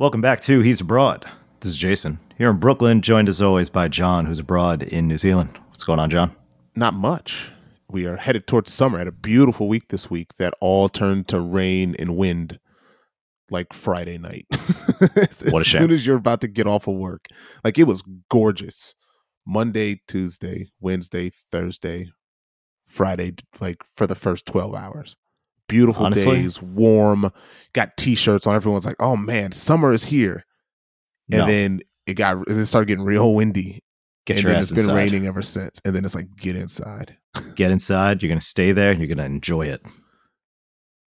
Welcome back to He's Abroad. This is Jason here in Brooklyn, joined as always by John, who's abroad in New Zealand. What's going on, John? Not much. We are headed towards summer. Had a beautiful week this week that all turned to rain and wind like Friday night. as What a shame. soon as you're about to get off of work, like it was gorgeous. Monday, Tuesday, Wednesday, Thursday, Friday, like for the first 12 hours. Beautiful Honestly? days, warm, got t shirts on. Everyone's like, oh man, summer is here. And No, then it got, it started getting real windy. get and your then ass it's been inside. raining ever since. And then it's like, get inside. Get inside. You're going to stay there. and You're going to enjoy it.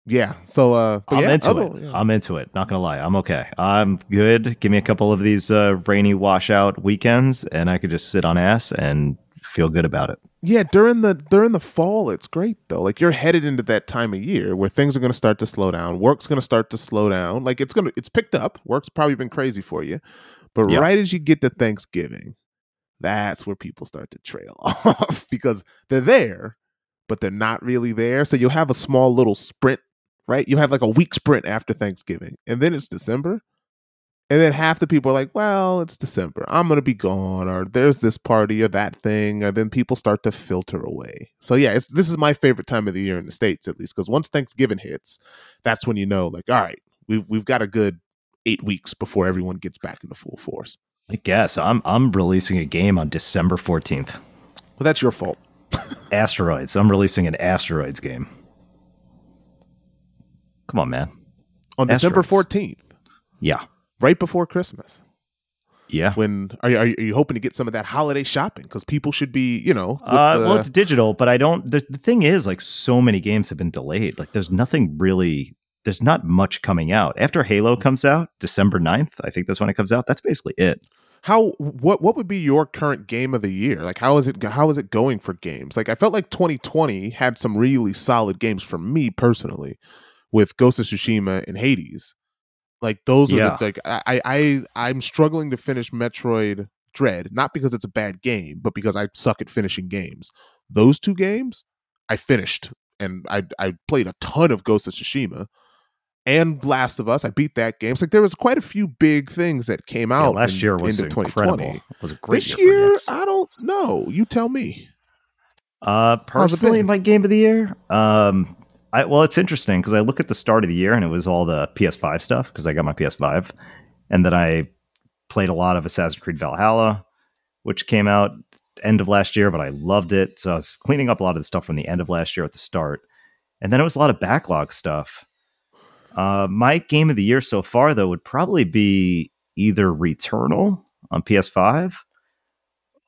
Yeah. So, uh, I'm yeah, into other- it. yeah. I'm into it. Not going to lie. I'm okay. I'm good. Give me a couple of these uh, rainy washout weekends, and I could just sit on ass and feel good about it. Yeah, during the during the fall, it's great though. Like you're headed into that time of year where things are going to start to slow down. Work's going to start to slow down. Like it's going to it's picked up. Work's probably been crazy for you, but Yeah. right as you get to Thanksgiving, that's where people start to trail off because they're there, but they're not really there. So you'll have a small little sprint, right? You have like a week sprint after Thanksgiving, and then it's December. And then half the people are like, well, it's December. I'm going to be gone, or there's this party or that thing. And then people start to filter away. So, yeah, it's, this is my favorite time of the year in the States, at least, because once Thanksgiving hits, that's when you know, like, all right, we've, we've got a good eight weeks before everyone gets back into full force. I guess I'm I'm releasing a game on December 14th. Well, that's your fault. Asteroids. I'm releasing an asteroids game. Come on, man. On December 14th, Yeah. Right before Christmas. Yeah. When are you, are you, are you hoping to get some of that holiday shopping? Because people should be, you know, Uh, well, it's digital, but I don't. The, the thing is, like, so many games have been delayed. Like, there's nothing really. There's not much coming out after Halo comes out, December 9th. I think that's when it comes out. That's basically it. how what what would be your current game of the year like how is it how is it going for games like i felt like 2020 had some really solid games for me personally with ghost of tsushima and hades like those are Yeah. the, like I, I i'm struggling to finish metroid dread not because it's a bad game but because i suck at finishing games those two games i finished and i i played a ton of ghost of tsushima and Last of Us, I beat that game. So like there was quite a few big things that came Yeah, out. last in- year was into incredible. 2020. It was a great This year. year. I don't know. You tell me. Uh, personally, my game of the year. Um, I well, it's interesting because I look at the start of the year and it was all the PS5 stuff because I got my PS5, and then I played a lot of Assassin's Creed Valhalla, which came out end of last year, but I loved it. So I was cleaning up a lot of the stuff from the end of last year at the start, and then it was a lot of backlog stuff. Uh, my game of the year so far, though, would probably be either Returnal on PS5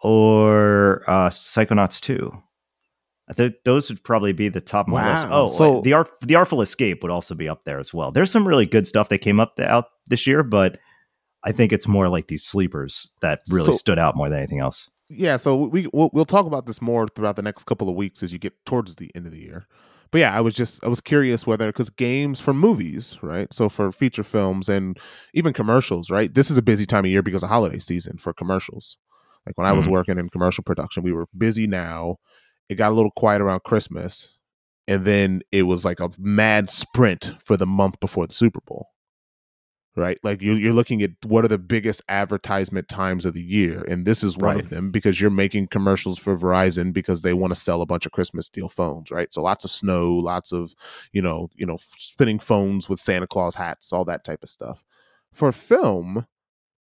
or uh, Psychonauts 2. I think those would probably be the top of my list. Oh, So- the Art, the Artful Escape would also be up there as well. There's some really good stuff that came up out this year, but I think it's more like these sleepers that really So- stood out more than anything else. Yeah, so we we'll, we'll talk about this more throughout the next couple of weeks as you get towards the end of the year. But yeah, I was just I was curious whether because games for movies, right? So for feature films and even commercials, right? This is a busy time of year because of holiday season for commercials. Like when I was Mhm. working in commercial production, we were busy now. It got a little quiet around Christmas, and then it was like a mad sprint for the month before the Super Bowl. Right, like you're you're looking at what are the biggest advertisement times of the year, and this is one Right. of them because you're making commercials for Verizon because they want to sell a bunch of Christmas deal phones, right? So lots of snow, lots of you know, you know, spinning phones with Santa Claus hats, all that type of stuff. For film,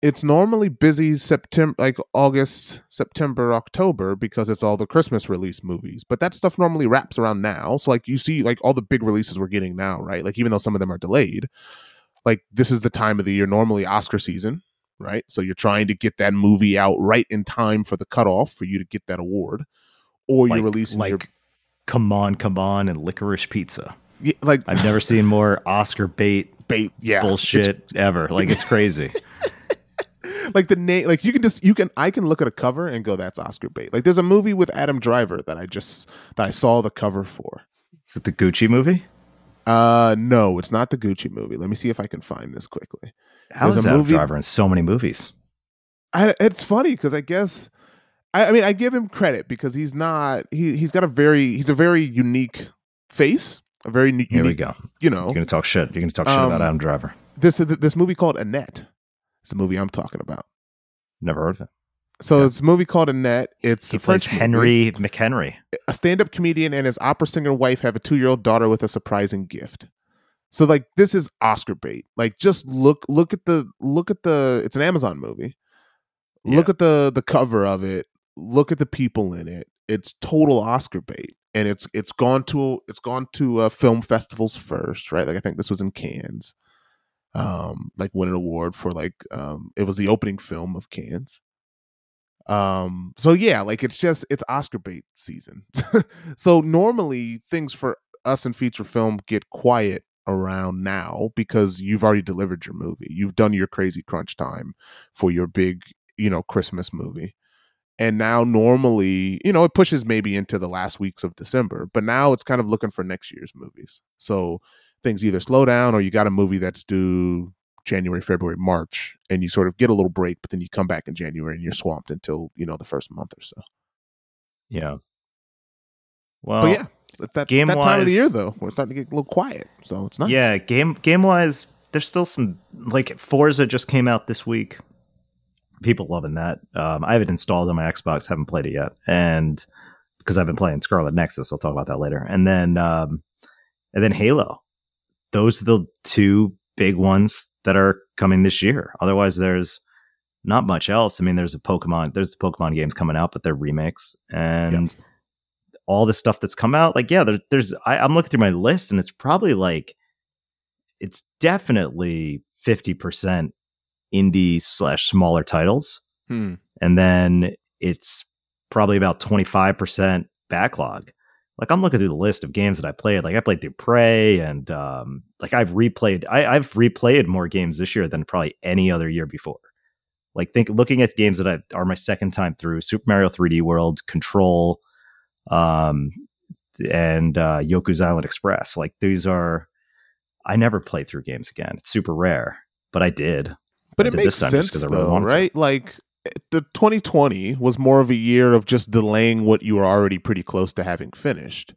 it's normally busy September, like August, September, October, because it's all the Christmas release movies. But that stuff normally wraps around now. So like you see, like all the big releases we're getting now, right? Like even though some of them are delayed, like this is the time of the year normally Oscar season, right? So you're trying to get that movie out right in time for the cutoff for you to get that award, or Like, you're releasing like your Come On, Come On, and Licorice Pizza. yeah, like I've never seen more Oscar bait bait, yeah, bullshit ever. Like it's crazy. like the name like you can just you can i can look at a cover and go that's oscar bait like there's a movie with adam driver that i just that i saw the cover for Is it the Gucci movie? uh no it's not the gucci movie let me see if i can find this quickly How There's is a Adam movie- Driver in so many movies? I, it's funny because i guess I, I mean i give him credit because he's not he, he's got a very he's a very unique face a very nu- Here we unique go. you know You're gonna talk shit. You're gonna talk shit Um, about Adam Driver. this this movie called Annette. It's the movie I'm talking about. Never heard of it. So yeah. it's a movie called Annette. It's he a French Henry movie. McHenry. A stand-up comedian and his opera singer wife have a two-year-old daughter with a surprising gift. So like this is Oscar bait. Like just look look at the look at the it's an Amazon movie. Yeah. Look at the the cover of it. Look at the people in it. It's total Oscar bait. And it's it's gone to it's gone to uh, film festivals first, right? Like I think this was in Cannes. Um like win an award for like um it was the opening film of Cannes. Um so yeah, like it's just it's Oscar bait season. so normally things for us in feature film get quiet around now because you've already delivered your movie. You've done your crazy crunch time for your big, you know, Christmas movie. And now normally, you know, it pushes maybe into the last weeks of December, but now it's kind of looking for next year's movies. So things either slow down or you got a movie that's due January, February, March, and you sort of get a little break, but then you come back in January and you're swamped until, you know, the first month or so. Yeah. Well, but yeah, it's that, game that time of the year though. We're starting to get a little quiet, so it's nice. Yeah, game game wise, there's still some like Forza just came out this week. People loving that. Um, I haven't installed on my Xbox, haven't played it yet, and because I've been playing Scarlet Nexus, I'll talk about that later. And then um, and then Halo. Those are the two big ones that are coming this year. Otherwise, there's not much else. I mean, there's a Pokemon, there's the Pokemon games coming out, but they're remakes, and yep all the stuff that's come out. Like, yeah, there, there's I, I'm looking through my list and it's probably like it's definitely 50% indie slash smaller titles. Hmm. And then it's probably about 25% backlog. Like I'm looking through the list of games that I played. Like I played through Prey and um, like I've replayed I, I've replayed more games this year than probably any other year before. Like think looking at games that I, are my second time through Super Mario 3D World, Control, um, and uh, Yoku's Island Express. Like these are, I never play through games again. It's super rare, but I did. But I it did makes sense though, really right? Like the 2020 was more of a year of just delaying what you were already pretty close to having finished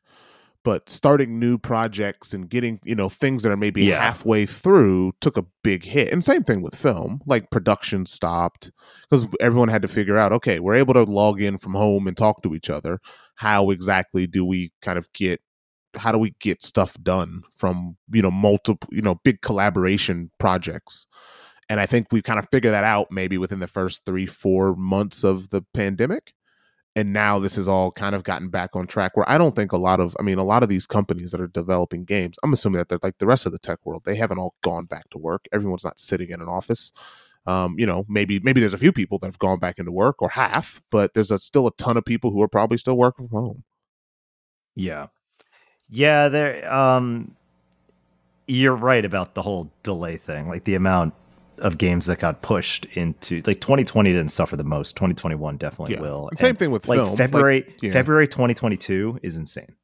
but starting new projects and getting you know things that are maybe yeah. halfway through took a big hit. And same thing with film like production stopped because everyone had to figure out okay we're able to log in from home and talk to each other. How exactly do we kind of get how do we get stuff done from you know multiple you know big collaboration projects and i think we kind of figured that out maybe within the first three four months of the pandemic. And now this has all kind of gotten back on track where i don't think a lot of i mean a lot of these companies that are developing games i'm assuming that they're like the rest of the tech world they haven't all gone back to work. Everyone's not sitting in an office. Um, you know maybe maybe there's a few people that have gone back into work or half but there's a, still a ton of people who are probably still working from home. Yeah. Yeah there um you're right about the whole delay thing like the amount of games that got pushed into like 2020 didn't suffer the most. 2021 definitely yeah. will. And same and thing with like film. February like, yeah. February 2022 is insane.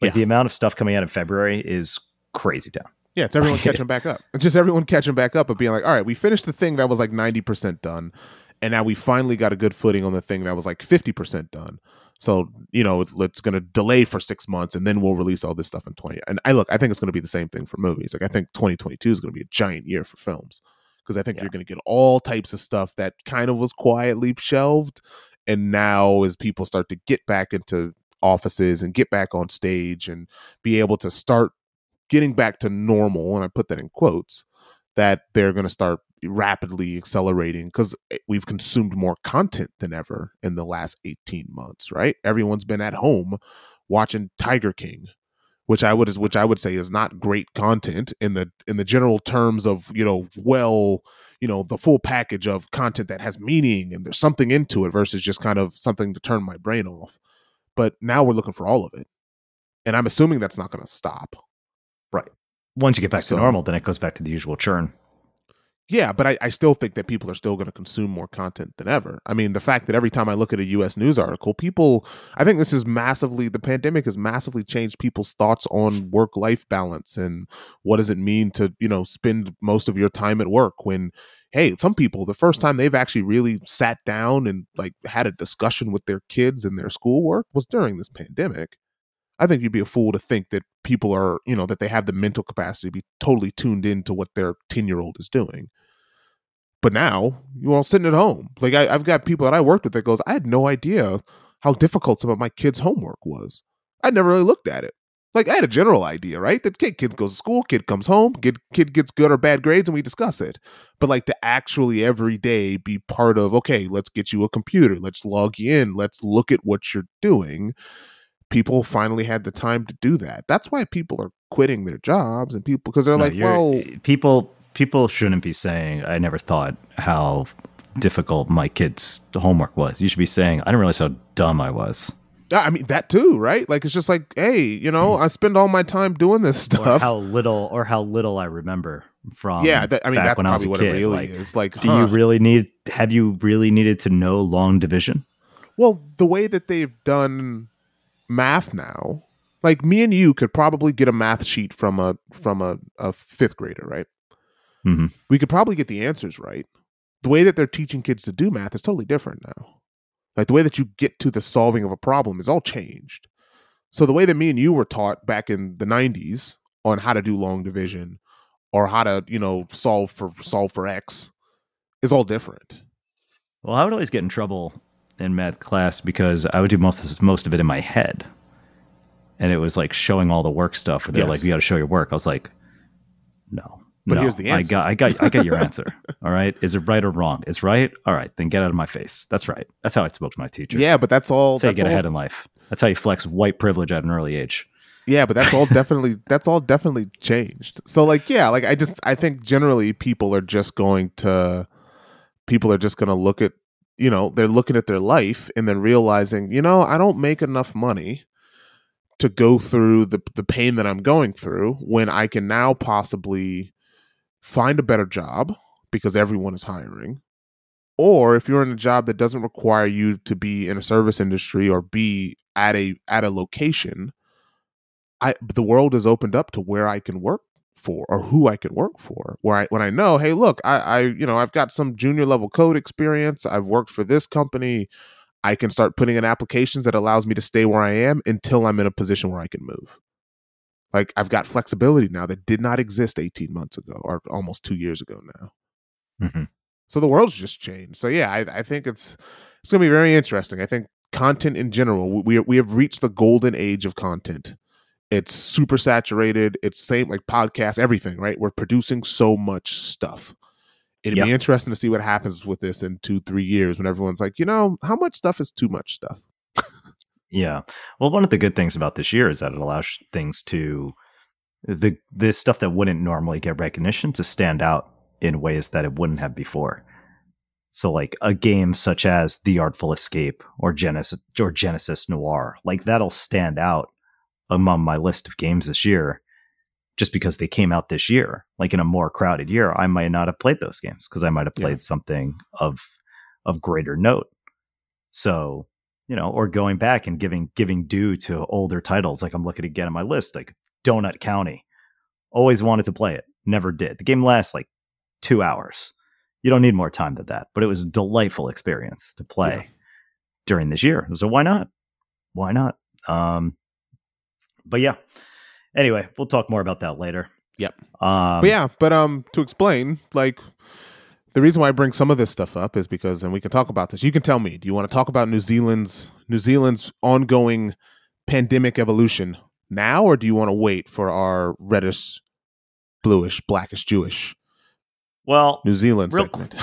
Like yeah. the amount of stuff coming out in February is crazy down. Yeah, it's everyone catching back up. It's just everyone catching back up and being like, all right, we finished the thing that was like 90% done. And now we finally got a good footing on the thing that was like 50% done. So, you know, it's going to delay for six months and then we'll release all this stuff in 20. And I look, I think it's going to be the same thing for movies. Like, I think 2022 is going to be a giant year for films because I think yeah. you're going to get all types of stuff that kind of was quietly shelved. And now, as people start to get back into offices and get back on stage and be able to start getting back to normal, and I put that in quotes, that they're going to start rapidly accelerating because eh, we've consumed more content than ever in the last 18 months, right? Everyone's been at home watching Tiger King which I would is which I would say is not great content in the in the general terms of you know well you know the full package of content that has meaning and there's something into it versus just kind of something to turn my brain off. But now we're looking for all of it, and I'm assuming that's not going to stop. Right. Once you get back so, to normal, then it goes back to the usual churn. Yeah, but I, I still think that people are still going to consume more content than ever. I mean, the fact that every time I look at a U.S. news article, people, I think this is massively, the pandemic has massively changed people's thoughts on work life balance and what does it mean to, you know, spend most of your time at work when, hey, some people, the first time they've actually really sat down and like had a discussion with their kids and their schoolwork was during this pandemic. I think you'd be a fool to think that people are, you know, that they have the mental capacity to be totally tuned in to what their 10 year old is doing. But now you're all sitting at home. Like I, have got people that I worked with that goes, I had no idea how difficult some of my kids' homework was. I never really looked at it. Like I had a general idea, right? That kid, kid goes to school, kid comes home, kid, kid gets good or bad grades, and we discuss it. But like to actually every day be part of, okay, let's get you a computer, let's log in, let's look at what you're doing. People finally had the time to do that. That's why people are quitting their jobs and people because they're no, like, well, eh, people people shouldn't be saying, I never thought how difficult my kids' homework was. You should be saying, I didn't realize how dumb I was. I mean that too, right? Like it's just like, hey, you know, mm-hmm. I spend all my time doing this stuff. Or how little, or how little I remember from. Yeah, that, I mean that's probably what kid. it really like, is. Like, do huh. you really need? Have you really needed to know long division? Well, the way that they've done math now, like me and you could probably get a math sheet from a from a, a fifth grader, right? Mm-hmm. We could probably get the answers right. The way that they're teaching kids to do math is totally different now. Like the way that you get to the solving of a problem is all changed. So the way that me and you were taught back in the 90s on how to do long division or how to, you know, solve for solve for x is all different. Well, I would always get in trouble in math class because I would do most of, most of it in my head. And it was like showing all the work stuff where they're yes. like, you got to show your work. I was like, no, but no, here's the answer. I got, I got, I got your answer. All right. Is it right or wrong? It's right. All right. Then get out of my face. That's right. That's how I spoke to my teachers. Yeah, but that's all. That's, that's how you get all, ahead in life. That's how you flex white privilege at an early age. Yeah, but that's all definitely that's all definitely changed. So like yeah, like I just I think generally people are just going to people are just going to look at you know, they're looking at their life and then realizing, you know, I don't make enough money to go through the the pain that I'm going through when I can now possibly find a better job because everyone is hiring. Or if you're in a job that doesn't require you to be in a service industry or be at a at a location, I the world is opened up to where I can work for or who I can work for. Where I when I know, hey, look, I, I you know I've got some junior level code experience. I've worked for this company. I can start putting in applications that allows me to stay where I am until I'm in a position where I can move. Like I've got flexibility now that did not exist 18 months ago or almost two years ago now. Mm-hmm. So the world's just changed. So yeah, I, I think it's it's going to be very interesting. I think content in general, we we have reached the golden age of content. It's super saturated. It's same like podcast, everything. Right? We're producing so much stuff. It'd yep. be interesting to see what happens with this in two, three years when everyone's like, you know, how much stuff is too much stuff. Yeah. Well, one of the good things about this year is that it allows things to the this stuff that wouldn't normally get recognition to stand out in ways that it wouldn't have before. So like a game such as The Artful Escape or Genesis or Genesis Noir, like that'll stand out among my list of games this year just because they came out this year. Like in a more crowded year, I might not have played those games because I might have played yeah. something of of greater note. So you know, or going back and giving giving due to older titles. Like I'm looking again on my list, like Donut County. Always wanted to play it, never did. The game lasts like two hours. You don't need more time than that, but it was a delightful experience to play yeah. during this year. So why not? Why not? Um, but yeah. Anyway, we'll talk more about that later. Yep. Um, but yeah, but um, to explain, like the reason why I bring some of this stuff up is because, and we can talk about this. You can tell me. Do you want to talk about New Zealand's New Zealand's ongoing pandemic evolution now, or do you want to wait for our reddish, bluish, blackish Jewish? Well, New Zealand real, segment.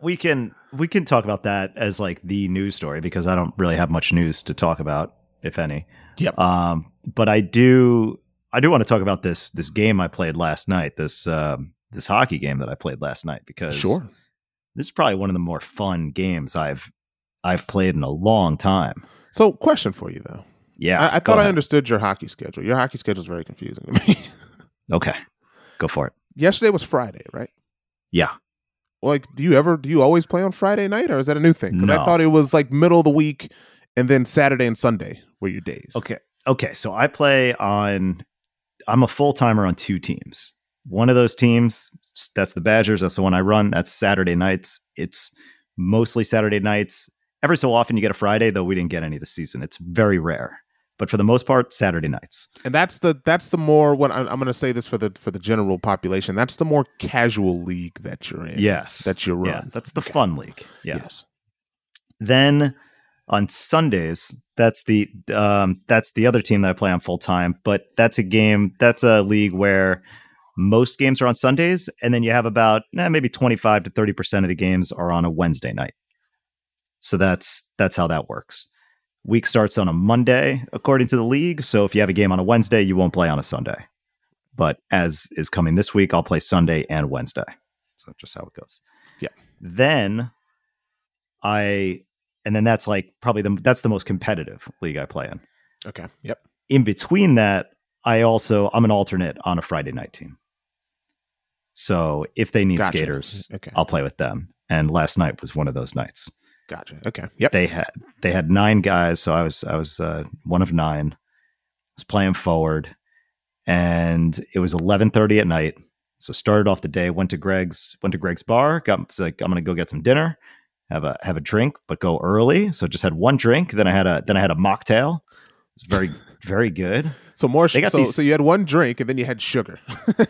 we can we can talk about that as like the news story because I don't really have much news to talk about, if any. Yep. Um, but I do I do want to talk about this this game I played last night. This um, this hockey game that I played last night because sure. this is probably one of the more fun games I've I've played in a long time. So, question for you though. Yeah, I, I thought ahead. I understood your hockey schedule. Your hockey schedule is very confusing to me. okay, go for it. Yesterday was Friday, right? Yeah. Like, do you ever do you always play on Friday night, or is that a new thing? Because no. I thought it was like middle of the week, and then Saturday and Sunday were your days. Okay. Okay. So I play on. I'm a full timer on two teams one of those teams, that's the Badgers. That's the one I run. That's Saturday nights. It's mostly Saturday nights. Every so often you get a Friday, though we didn't get any this season. It's very rare. but for the most part, Saturday nights. And that's the that's the more what I'm, I'm going to say this for the for the general population. That's the more casual league that you're in. Yes, that you run. Yeah, that's the okay. fun league. Yeah. Yes. Then on Sundays, that's the um, that's the other team that I play on full time. But that's a game. That's a league where most games are on Sundays, and then you have about eh, maybe twenty five to thirty percent of the games are on a Wednesday night. So that's that's how that works. Week starts on a Monday, according to the league. So if you have a game on a Wednesday, you won't play on a Sunday. But as is coming this week, I'll play Sunday and Wednesday. So just how it goes. Yeah. Then I, and then that's like probably the that's the most competitive league I play in. Okay. Yep. In between that, I also I'm an alternate on a Friday night team. So if they need gotcha. skaters, okay. I'll play with them. And last night was one of those nights. Gotcha. Okay. Yep. They had they had nine guys, so I was I was uh, one of nine. I was playing forward, and it was eleven thirty at night. So started off the day, went to Greg's went to Greg's bar. Got like I'm gonna go get some dinner, have a have a drink, but go early. So just had one drink. Then I had a then I had a mocktail. It's very very good. So more. Sh- so, these... so you had one drink and then you had sugar.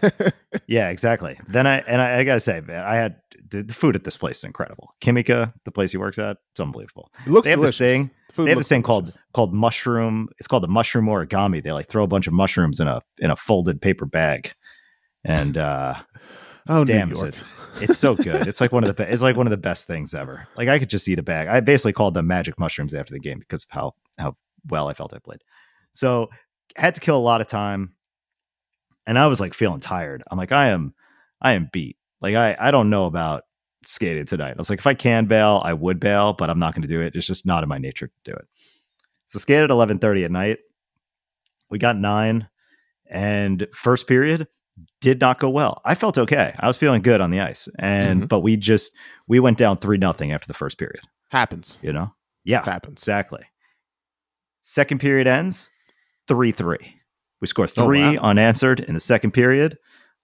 yeah, exactly. Then I and I, I, gotta say, man, I had the food at this place is incredible. Kimika, the place he works at, it's unbelievable. It looks they have delicious. this thing. The they have this thing delicious. called called mushroom. It's called the mushroom origami. They like throw a bunch of mushrooms in a in a folded paper bag, and uh, oh damn, it, it's so good. it's like one of the it's like one of the best things ever. Like I could just eat a bag. I basically called them magic mushrooms after the game because of how how well I felt I played. So had to kill a lot of time and I was like feeling tired. I'm like, I am, I am beat. Like I, I don't know about skating tonight. I was like, if I can bail, I would bail, but I'm not going to do it. It's just not in my nature to do it. So skated at 11:30 at night. We got nine, and first period did not go well. I felt okay. I was feeling good on the ice, and mm-hmm. but we just we went down three nothing after the first period. Happens, you know. Yeah, happens exactly. Second period ends three three. We score three oh, wow. unanswered in the second period.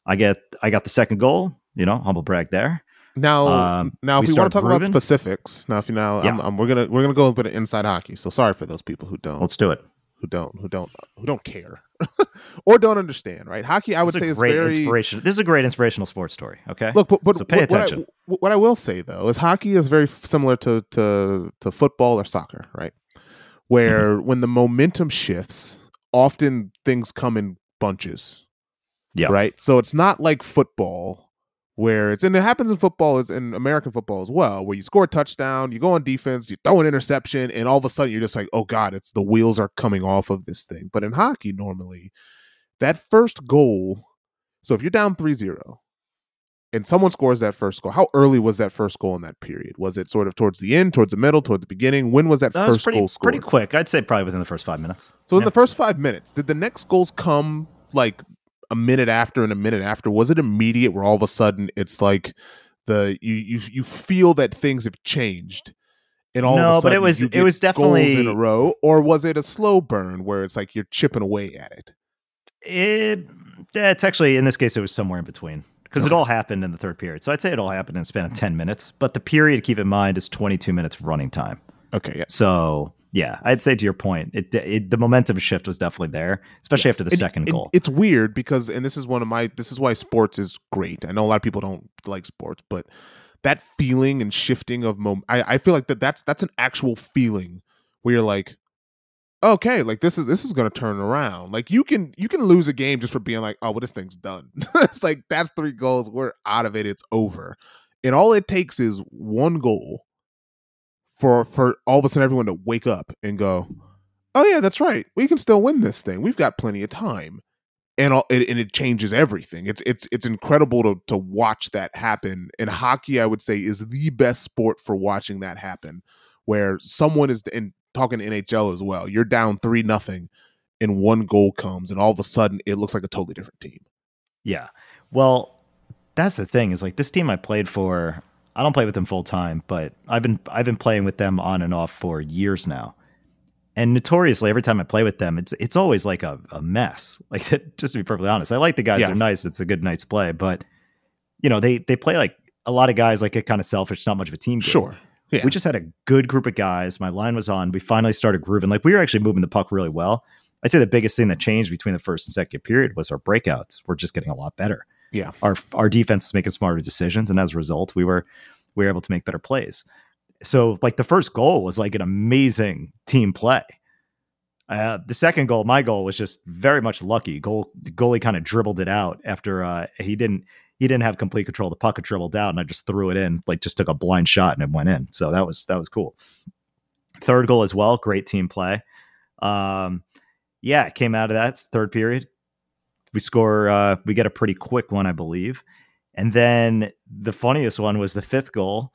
I get I got the second goal. You know, humble brag there. Now, um, now, if we, we want to talk grooving. about specifics, now if you now, yeah. I'm, I'm, we're gonna we're gonna go a bit of inside hockey. So sorry for those people who don't. Let's do it. Who don't who don't who don't care or don't understand, right? Hockey, I would say, is great very inspiration. This is a great inspirational sports story. Okay, look, but, but so pay what, attention. What I, what I will say though is hockey is very similar to to to football or soccer, right? Where mm-hmm. when the momentum shifts, often things come in bunches. Yeah. Right. So it's not like football where it's and it happens in football is in American football as well, where you score a touchdown, you go on defense, you throw an interception, and all of a sudden you're just like, oh God, it's the wheels are coming off of this thing. But in hockey, normally, that first goal, so if you're down 3-0 and someone scores that first goal, how early was that first goal in that period? Was it sort of towards the end, towards the middle, towards the beginning? When was that that first was pretty, goal scored? Pretty quick. I'd say probably within the first five minutes. So in the first five minutes, did the next goals come like a minute after and a minute after? Was it immediate where all of a sudden it's like the you you you feel that things have changed? And all no, of a sudden but it was it was definitely in a row, or was it a slow burn where it's like you're chipping away at it? It it's actually in this case it was somewhere in between because it all happened in the third period. So I'd say it all happened in a span of ten minutes. But the period, keep in mind, is twenty two minutes running time. Okay, yeah. So yeah, I'd say to your point, it, it the momentum shift was definitely there, especially yes. after the and, second and goal. It's weird because, and this is one of my, this is why sports is great. I know a lot of people don't like sports, but that feeling and shifting of moment, I, I feel like that that's that's an actual feeling where you're like, okay, like this is this is gonna turn around. Like you can you can lose a game just for being like, oh, well, this thing's done. it's like that's three goals, we're out of it, it's over. And all it takes is one goal for for all of a sudden everyone to wake up and go, "Oh yeah, that's right. We can still win this thing. We've got plenty of time." And all, it, and it changes everything. It's it's it's incredible to to watch that happen. And hockey, I would say, is the best sport for watching that happen, where someone is in talking NHL as well. You're down three nothing, and one goal comes, and all of a sudden it looks like a totally different team. Yeah. Well, that's the thing is like this team I played for I don't play with them full time, but I've been I've been playing with them on and off for years now. And notoriously, every time I play with them, it's it's always like a, a mess. Like just to be perfectly honest, I like the guys; yeah. they're nice. It's a good night's play, but you know they they play like a lot of guys like get kind of selfish, not much of a team. Game. Sure. Yeah. We just had a good group of guys. My line was on. We finally started grooving. Like we were actually moving the puck really well. I'd say the biggest thing that changed between the first and second period was our breakouts. We're just getting a lot better. Yeah. Our our defense is making smarter decisions, and as a result, we were we were able to make better plays. So like the first goal was like an amazing team play. Uh, the second goal, my goal was just very much lucky. Goal the goalie kind of dribbled it out after uh, he didn't he didn't have complete control. The puck had dribbled out, and I just threw it in, like just took a blind shot and it went in. So that was that was cool. Third goal as well, great team play. Um, yeah, came out of that third period. We score, uh, we get a pretty quick one, I believe, and then the funniest one was the fifth goal.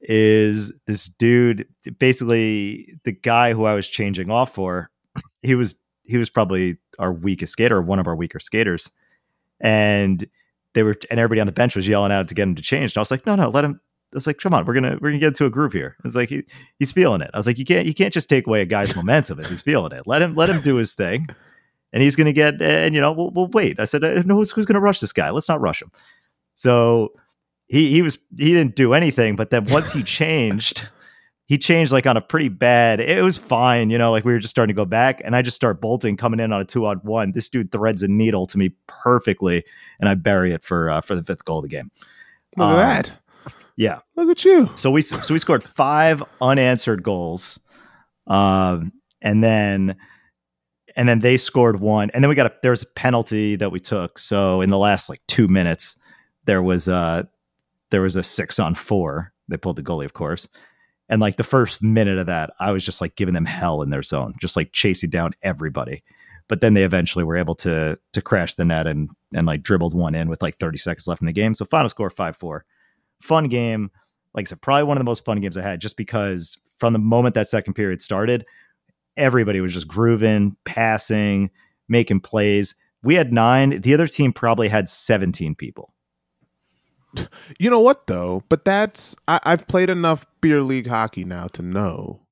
Is this dude basically the guy who I was changing off for? He was he was probably our weakest skater, or one of our weaker skaters, and they were and everybody on the bench was yelling out to get him to change. And I was like, no, no, let him. I was like, come on, we're gonna we're gonna get into a groove here. It's like he, he's feeling it. I was like, you can't you can't just take away a guy's momentum if he's feeling it. Let him let him do his thing, and he's gonna get and you know we'll, we'll wait. I said, no, who's, who's gonna rush this guy? Let's not rush him. So he he was he didn't do anything, but then once he changed, he changed like on a pretty bad. It was fine, you know, like we were just starting to go back, and I just start bolting coming in on a two on one. This dude threads a needle to me perfectly, and I bury it for uh, for the fifth goal of the game. Look Um, at that. Yeah, Look at you. so we so we scored five unanswered goals, um, and then and then they scored one, and then we got a there was a penalty that we took. So in the last like two minutes, there was a there was a six on four. They pulled the goalie, of course, and like the first minute of that, I was just like giving them hell in their zone, just like chasing down everybody. But then they eventually were able to to crash the net and and like dribbled one in with like 30 seconds left in the game. So final score five four. Fun game like I said, probably one of the most fun games I had just because from the moment that second period started, everybody was just grooving, passing, making plays. We had nine. The other team probably had 17 people. You know what though? But that's I, I've played enough beer league hockey now to know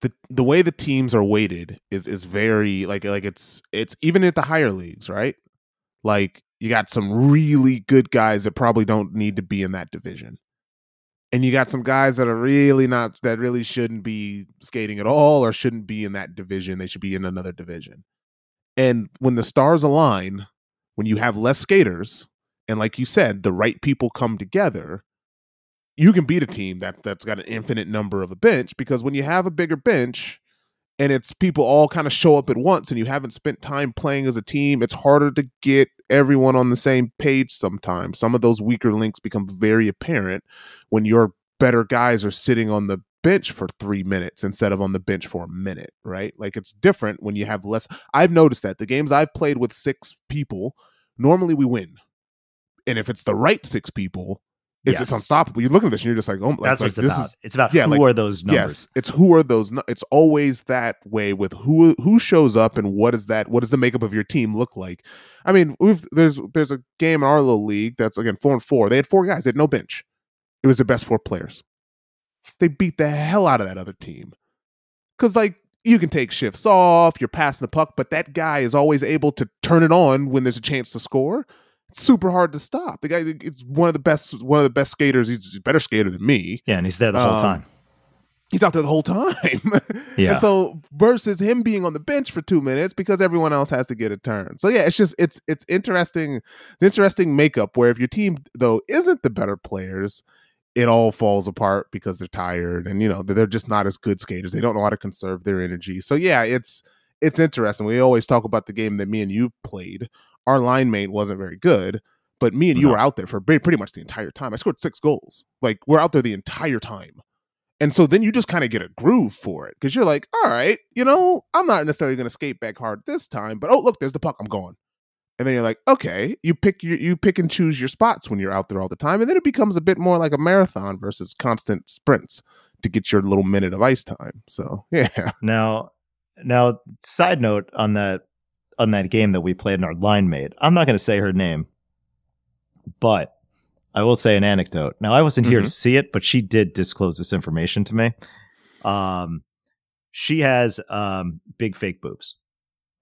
the the way the teams are weighted is is very like like it's it's even at the higher leagues, right? Like you got some really good guys that probably don't need to be in that division. And you got some guys that are really not that really shouldn't be skating at all or shouldn't be in that division. They should be in another division. And when the stars align, when you have less skaters, and like you said, the right people come together, you can beat a team that that's got an infinite number of a bench because when you have a bigger bench and it's people all kind of show up at once and you haven't spent time playing as a team, it's harder to get everyone on the same page sometimes. Some of those weaker links become very apparent when your better guys are sitting on the bench for 3 minutes instead of on the bench for a minute, right? Like it's different when you have less I've noticed that the games I've played with 6 people, normally we win and if it's the right six people, it's, it's unstoppable. You look at this and you're just like, oh, like, That's like, what it's about. is it's about yeah, who like- are those numbers. yes. It's who are those? It's always that way with who who shows up and what is that? What does the makeup of your team look like? I mean, we've there's there's a game in our little league that's again four and four. They had four guys. They had no bench. It was their best four players. They beat the hell out of that other team because like. You can take shifts off, you're passing the puck, but that guy is always able to turn it on when there's a chance to score super hard to stop. The guy is one of the best one of the best skaters. He's a better skater than me. Yeah, and he's there the whole Um, time. He's out there the whole time. Yeah. And so versus him being on the bench for two minutes because everyone else has to get a turn. So yeah, it's just it's it's interesting, the interesting makeup where if your team though isn't the better players, it all falls apart because they're tired and you know they're just not as good skaters. They don't know how to conserve their energy. So yeah, it's it's interesting. We always talk about the game that me and you played. Our line mate wasn't very good, but me and you No. were out there for pretty pretty much the entire time. I scored six goals. Like we're out there the entire time. And so then you just kind of get a groove for it because you're like, all right, you know, I'm not necessarily going to skate back hard this time, but oh look, there's the puck, I'm going. And then you're like, okay, you pick your, you pick and choose your spots when you're out there all the time, and then it becomes a bit more like a marathon versus constant sprints to get your little minute of ice time. So yeah, Now, now, side note on that on that game that we played in our line mate. I'm not going to say her name, but I will say an anecdote. Now, I wasn't here to see it, but she did disclose this information to me. Um, she has um big fake boobs,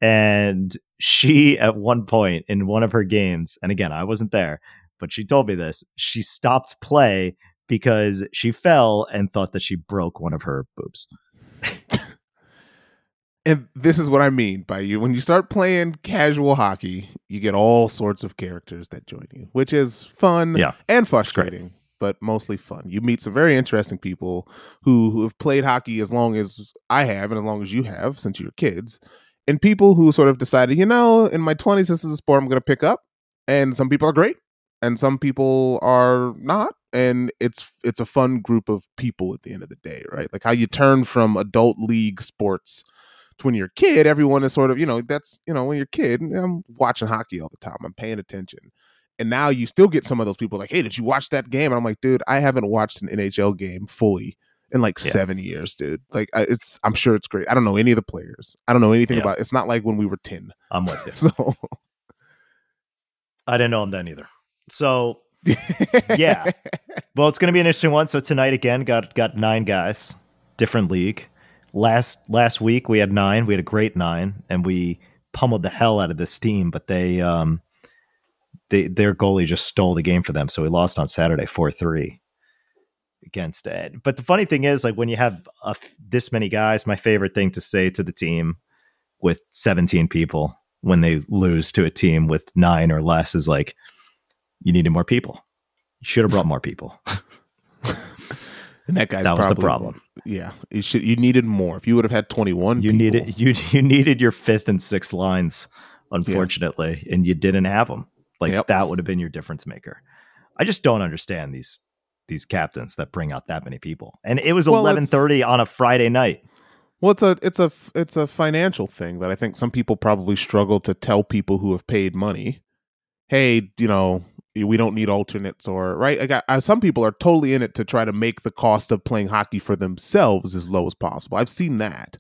and she at one point in one of her games, and again, I wasn't there, but she told me this. She stopped play because she fell and thought that she broke one of her boobs. And this is what I mean by you. When you start playing casual hockey, you get all sorts of characters that join you, which is fun Yeah. and frustrating, but mostly fun. You meet some very interesting people who, who have played hockey as long as I have and as long as you have since you were kids. And people who sort of decided, you know, in my 20s, this is a sport I'm going to pick up. And some people are great and some people are not and it's it's a fun group of people at the end of the day right like how you turn from adult league sports when you're a kid everyone is sort of you know that's you know when you're a kid i'm watching hockey all the time i'm paying attention and now you still get some of those people like hey did you watch that game and i'm like dude i haven't watched an nhl game fully in like Yeah. seven years dude like it's i'm sure it's great i don't know any of the players i don't know anything Yeah. about it's not like when we were 10 I'm with you. so I didn't know him then either. So Yeah. Well, it's going to be an interesting one. So tonight again, got got nine guys, different league. Last last week we had nine. We had a great nine, and we pummeled the hell out of this team. But they um they their goalie just stole the game for them, so we lost on Saturday four three against Ed. But the funny thing is, like when you have a this many guys, my favorite thing to say to the team with seventeen people when they lose to a team with nine or less is like, you needed more people. You should have brought more people. and that guy's that was the problem. Yeah, you should. You needed more. If you would have had twenty one, You needed you you needed your fifth and sixth lines, unfortunately, and you didn't have them. Like Yep. that would have been your difference maker. I just don't understand these these captains that bring out that many people. And it was Well, eleven thirty on a Friday night. Well, it's a it's a it's a financial thing that I think some people probably struggle to tell people who have paid money. Hey, you know, we don't need alternates, or right? I got I, some people are totally in it to try to make the cost of playing hockey for themselves as low as possible. I've seen that.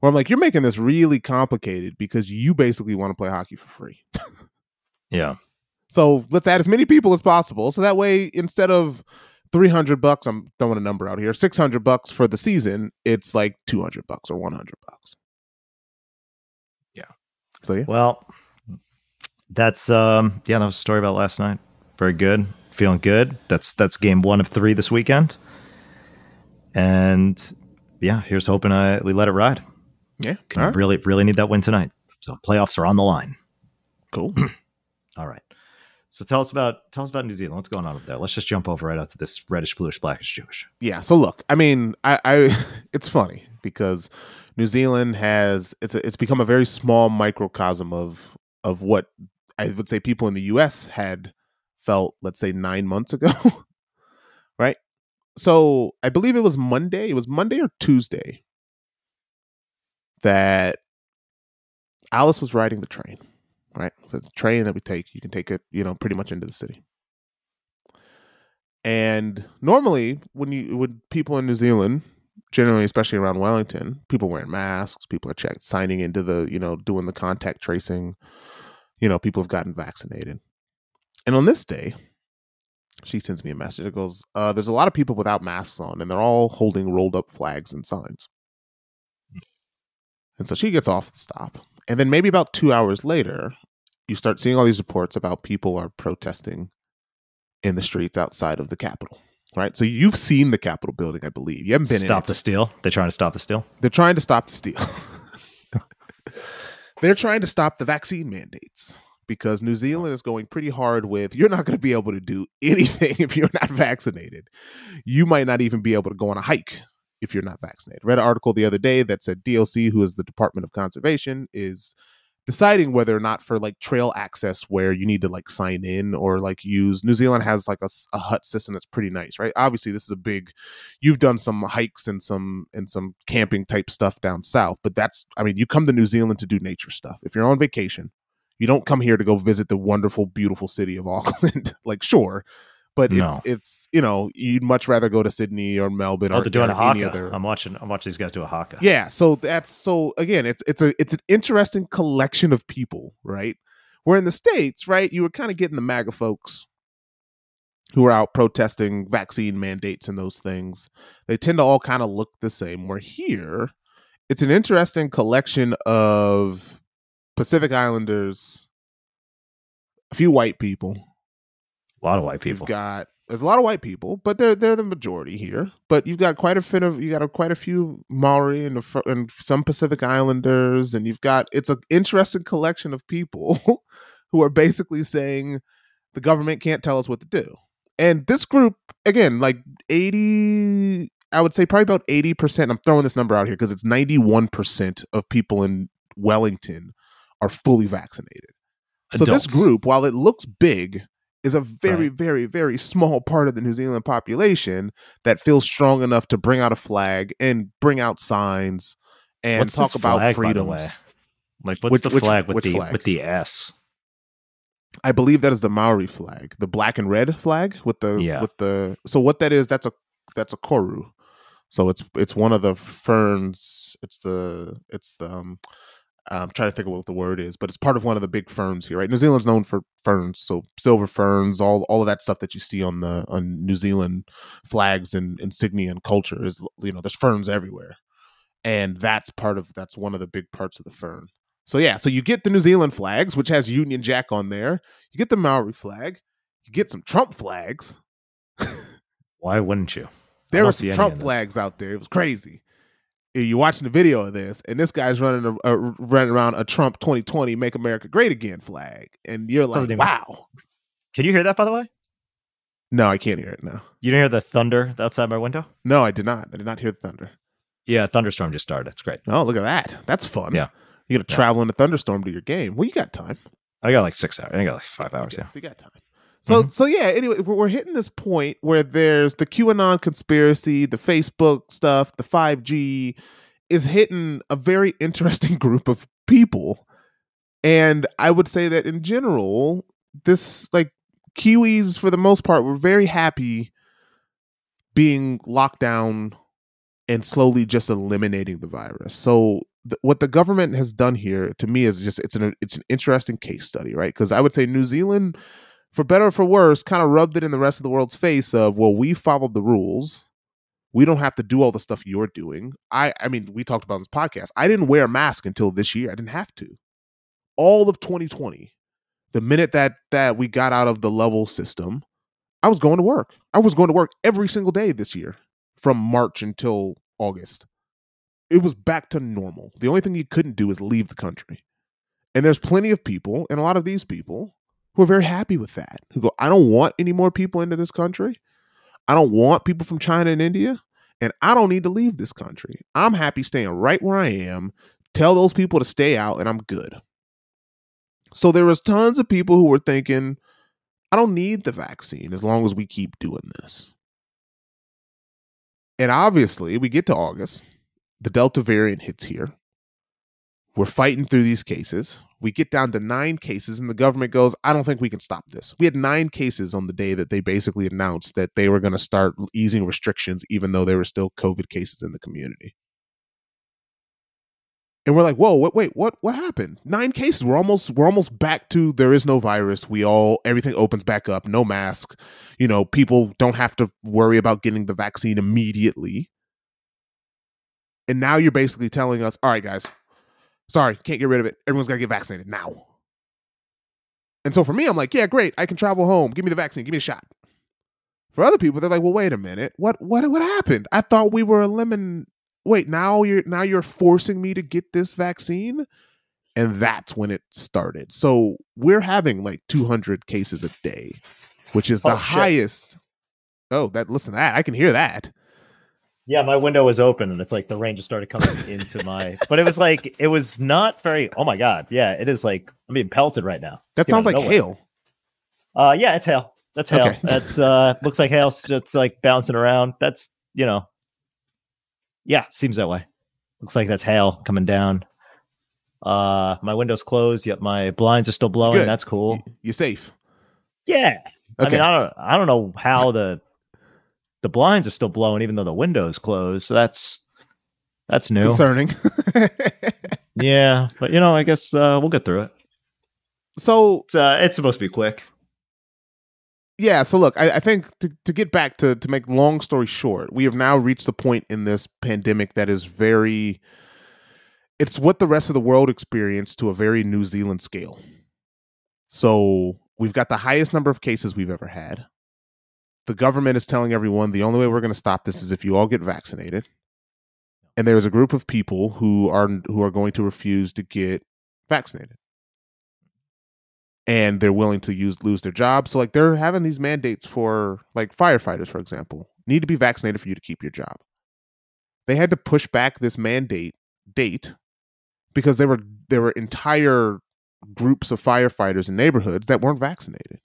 Where I'm like, you're making this really complicated because you basically want to play hockey for free. Yeah. So let's add as many people as possible. So that way, instead of 300 bucks, I'm throwing a number out here, 600 bucks for the season, it's like 200 bucks or 100 bucks. Yeah. So yeah. Well, that's um yeah, that was a story about last night. Very good. Feeling good. That's that's game one of three this weekend. And yeah, here's hoping I we let it ride. Yeah. Can right. really really need that win tonight. So playoffs are on the line. Cool. All right. So tell us about tell us about New Zealand. What's going on up there? Let's just jump over right out to this reddish, bluish, blackish, Jewish. yeah. So look, I mean, I, I it's funny because New Zealand has it's a, it's become a very small microcosm of of what I would say people in the U.S. had felt, let's say, nine months ago, right? So I believe it was Monday. It was Monday or Tuesday that Alice was riding the train, right? So it's a train that we take. You can take it, you know, pretty much into the city. And normally, when you when people in New Zealand, generally, especially around Wellington, people wearing masks, people are checked, signing into the, you know, doing the contact tracing. You know, people have gotten vaccinated. And on this day, she sends me a message. that goes, uh, "There's a lot of people without masks on, and they're all holding rolled up flags and signs." And so she gets off the stop, and then maybe about two hours later, you start seeing all these reports about people are protesting in the streets outside of the Capitol. Right, so you've seen the Capitol building, I believe. You haven't been in Stop the steal. They're trying to stop the steal. They're trying to stop the steal. They're trying to stop the vaccine mandates because New Zealand is going pretty hard with you're not going to be able to do anything if you're not vaccinated. You might not even be able to go on a hike if you're not vaccinated. Read an article the other day that said DLC, who is the Department of Conservation, is deciding whether or not for like trail access where you need to like sign in or like use New Zealand has like a hut system that's pretty nice, right? Obviously, this is a big. You've done some hikes and some and some camping type stuff down south, but that's I mean, you come to New Zealand to do nature stuff. If you're on vacation, you don't come here to go visit the wonderful, beautiful city of Auckland. like, sure. But it's No. it's you know you'd much rather go to Sydney or Melbourne Oh, or they're doing or a any haka. other I'm watching. I'm watching these guys do a haka. yeah so that's so again it's it's a it's an interesting collection of people right where in the states right you were kind of getting the maga folks who are out protesting vaccine mandates and those things they tend to all kind of look the same where here it's an interesting collection of pacific islanders a few white people A lot of white people. You've got There's a lot of white people, but they're they're the majority here. But you've got quite a fit of you got a, quite a few Maori and, a, and some Pacific Islanders, and you've got it's an interesting collection of people who are basically saying the government can't tell us what to do. And this group, again, like 80, I would say probably about 80%. I'm throwing this number out here because it's 91% of people in Wellington are fully vaccinated. Adults. So this group, while it looks big, is a very, right. very, very small part of the New Zealand population that feels strong enough to bring out a flag and bring out signs and What's talk about flag, freedoms. Like what's which, the flag which, with the flag? with the S? I believe that is the Maori flag, the black and red flag with the yeah. with the. So what that is? That's a that's a koru. So it's it's one of the ferns. It's the it's the. Um, I'm trying to think of what the word is, but it's part of one of the big ferns here, right? New Zealand's known for ferns, so silver ferns, all all of that stuff that you see on the on New Zealand flags and insignia and culture is you know there's ferns everywhere, and that's part of that's one of the big parts of the fern. So yeah, so you get the New Zealand flags, which has Union Jack on there. You get the Maori flag. You get some Trump flags. Why wouldn't you? There were some Trump flags out there. It was crazy. You're watching the video of this, and this guy's running a, a, running around a Trump 2020 "Make America Great Again" flag, and you're like, "Wow!" Can you hear that? By the way, no, I can't hear it. No, you didn't hear the thunder outside my window? No, I did not. I did not hear the thunder. Yeah, thunderstorm just started. It's great. Oh, look at that. That's fun. Yeah. You got to yeah. travel in a thunderstorm to your game. Well, you got time. I got like six hours. I got like five hours. Okay, yeah, so you got time. So mm-hmm. so yeah. Anyway, we're hitting this point where there's the QAnon conspiracy, the Facebook stuff, the five G is hitting a very interesting group of people, and I would say that in general, this like Kiwis for the most part were very happy being locked down and slowly just eliminating the virus. So what the government has done here to me is just it's an it's an interesting case study, right? Because I would say New Zealand, for better or for worse, kind of rubbed it in the rest of the world's face of well, we followed the rules. We don't have to do all the stuff you're doing. I I mean, we talked about this podcast. I didn't wear a mask until this year. I didn't have to. All of 2020, the minute that that we got out of the level system, I was going to work. I was going to work every single day this year from March until August it was back to normal. The only thing you couldn't do is leave the country. And there's plenty of people, and a lot of these people who are very happy with that, who go, I don't want any more people into this country. I don't want people from China and India, and I don't need to leave this country. I'm happy staying right where I am. Tell those people to stay out, and I'm good. So there was tons of people who were thinking, I don't need the vaccine as long as we keep doing this. And obviously, we get to August the Delta variant hits here. We're fighting through these cases. We get down to nine cases, and the government goes, I don't think we can stop this. We had nine cases on the day that they basically announced that they were going to start easing restrictions, even though there were still COVID cases in the community. And we're like, whoa, wait, wait, what what happened? Nine cases. We're almost we're almost back to there is no virus. We all everything opens back up, no mask. You know, people don't have to worry about getting the vaccine immediately. And now you're basically telling us, all right, guys, sorry, can't get rid of it. Everyone's got to get vaccinated now. And so for me, I'm like, yeah, great. I can travel home. Give me the vaccine. Give me a shot. For other people, they're like, well, wait a minute. What what what happened? I thought we were eliminating. Wait, now you're now you're forcing me to get this vaccine, and that's when it started. So we're having like 200 cases a day, which is the oh, highest. Oh, that listen to that. I can hear that. Yeah, my window was open and it's like the rain just started coming into my but it was like it was not very oh my god. Yeah, it is like I'm being pelted right now. That sounds like nowhere. hail. Uh yeah, it's hail. That's hail. Okay. That's uh looks like hail it's like bouncing around. That's you know Yeah, seems that way. Looks like that's hail coming down. Uh my window's closed, yet my blinds are still blowing. Good. That's cool. You're safe. Yeah. Okay. I mean, I don't I don't know how the the blinds are still blowing even though the window's closed. So that's that's new. Concerning. yeah, but you know, I guess uh, we'll get through it. So it's, uh, it's supposed to be quick. Yeah, so look, I, I, think to, to get back to to make long story short, we have now reached the point in this pandemic that is very it's what the rest of the world experienced to a very New Zealand scale. So we've got the highest number of cases we've ever had the government is telling everyone the only way we're going to stop this is if you all get vaccinated. And there's a group of people who are who are going to refuse to get vaccinated. And they're willing to use lose their jobs. So like they're having these mandates for like firefighters, for example, need to be vaccinated for you to keep your job. They had to push back this mandate date because there were there were entire groups of firefighters in neighborhoods that weren't vaccinated.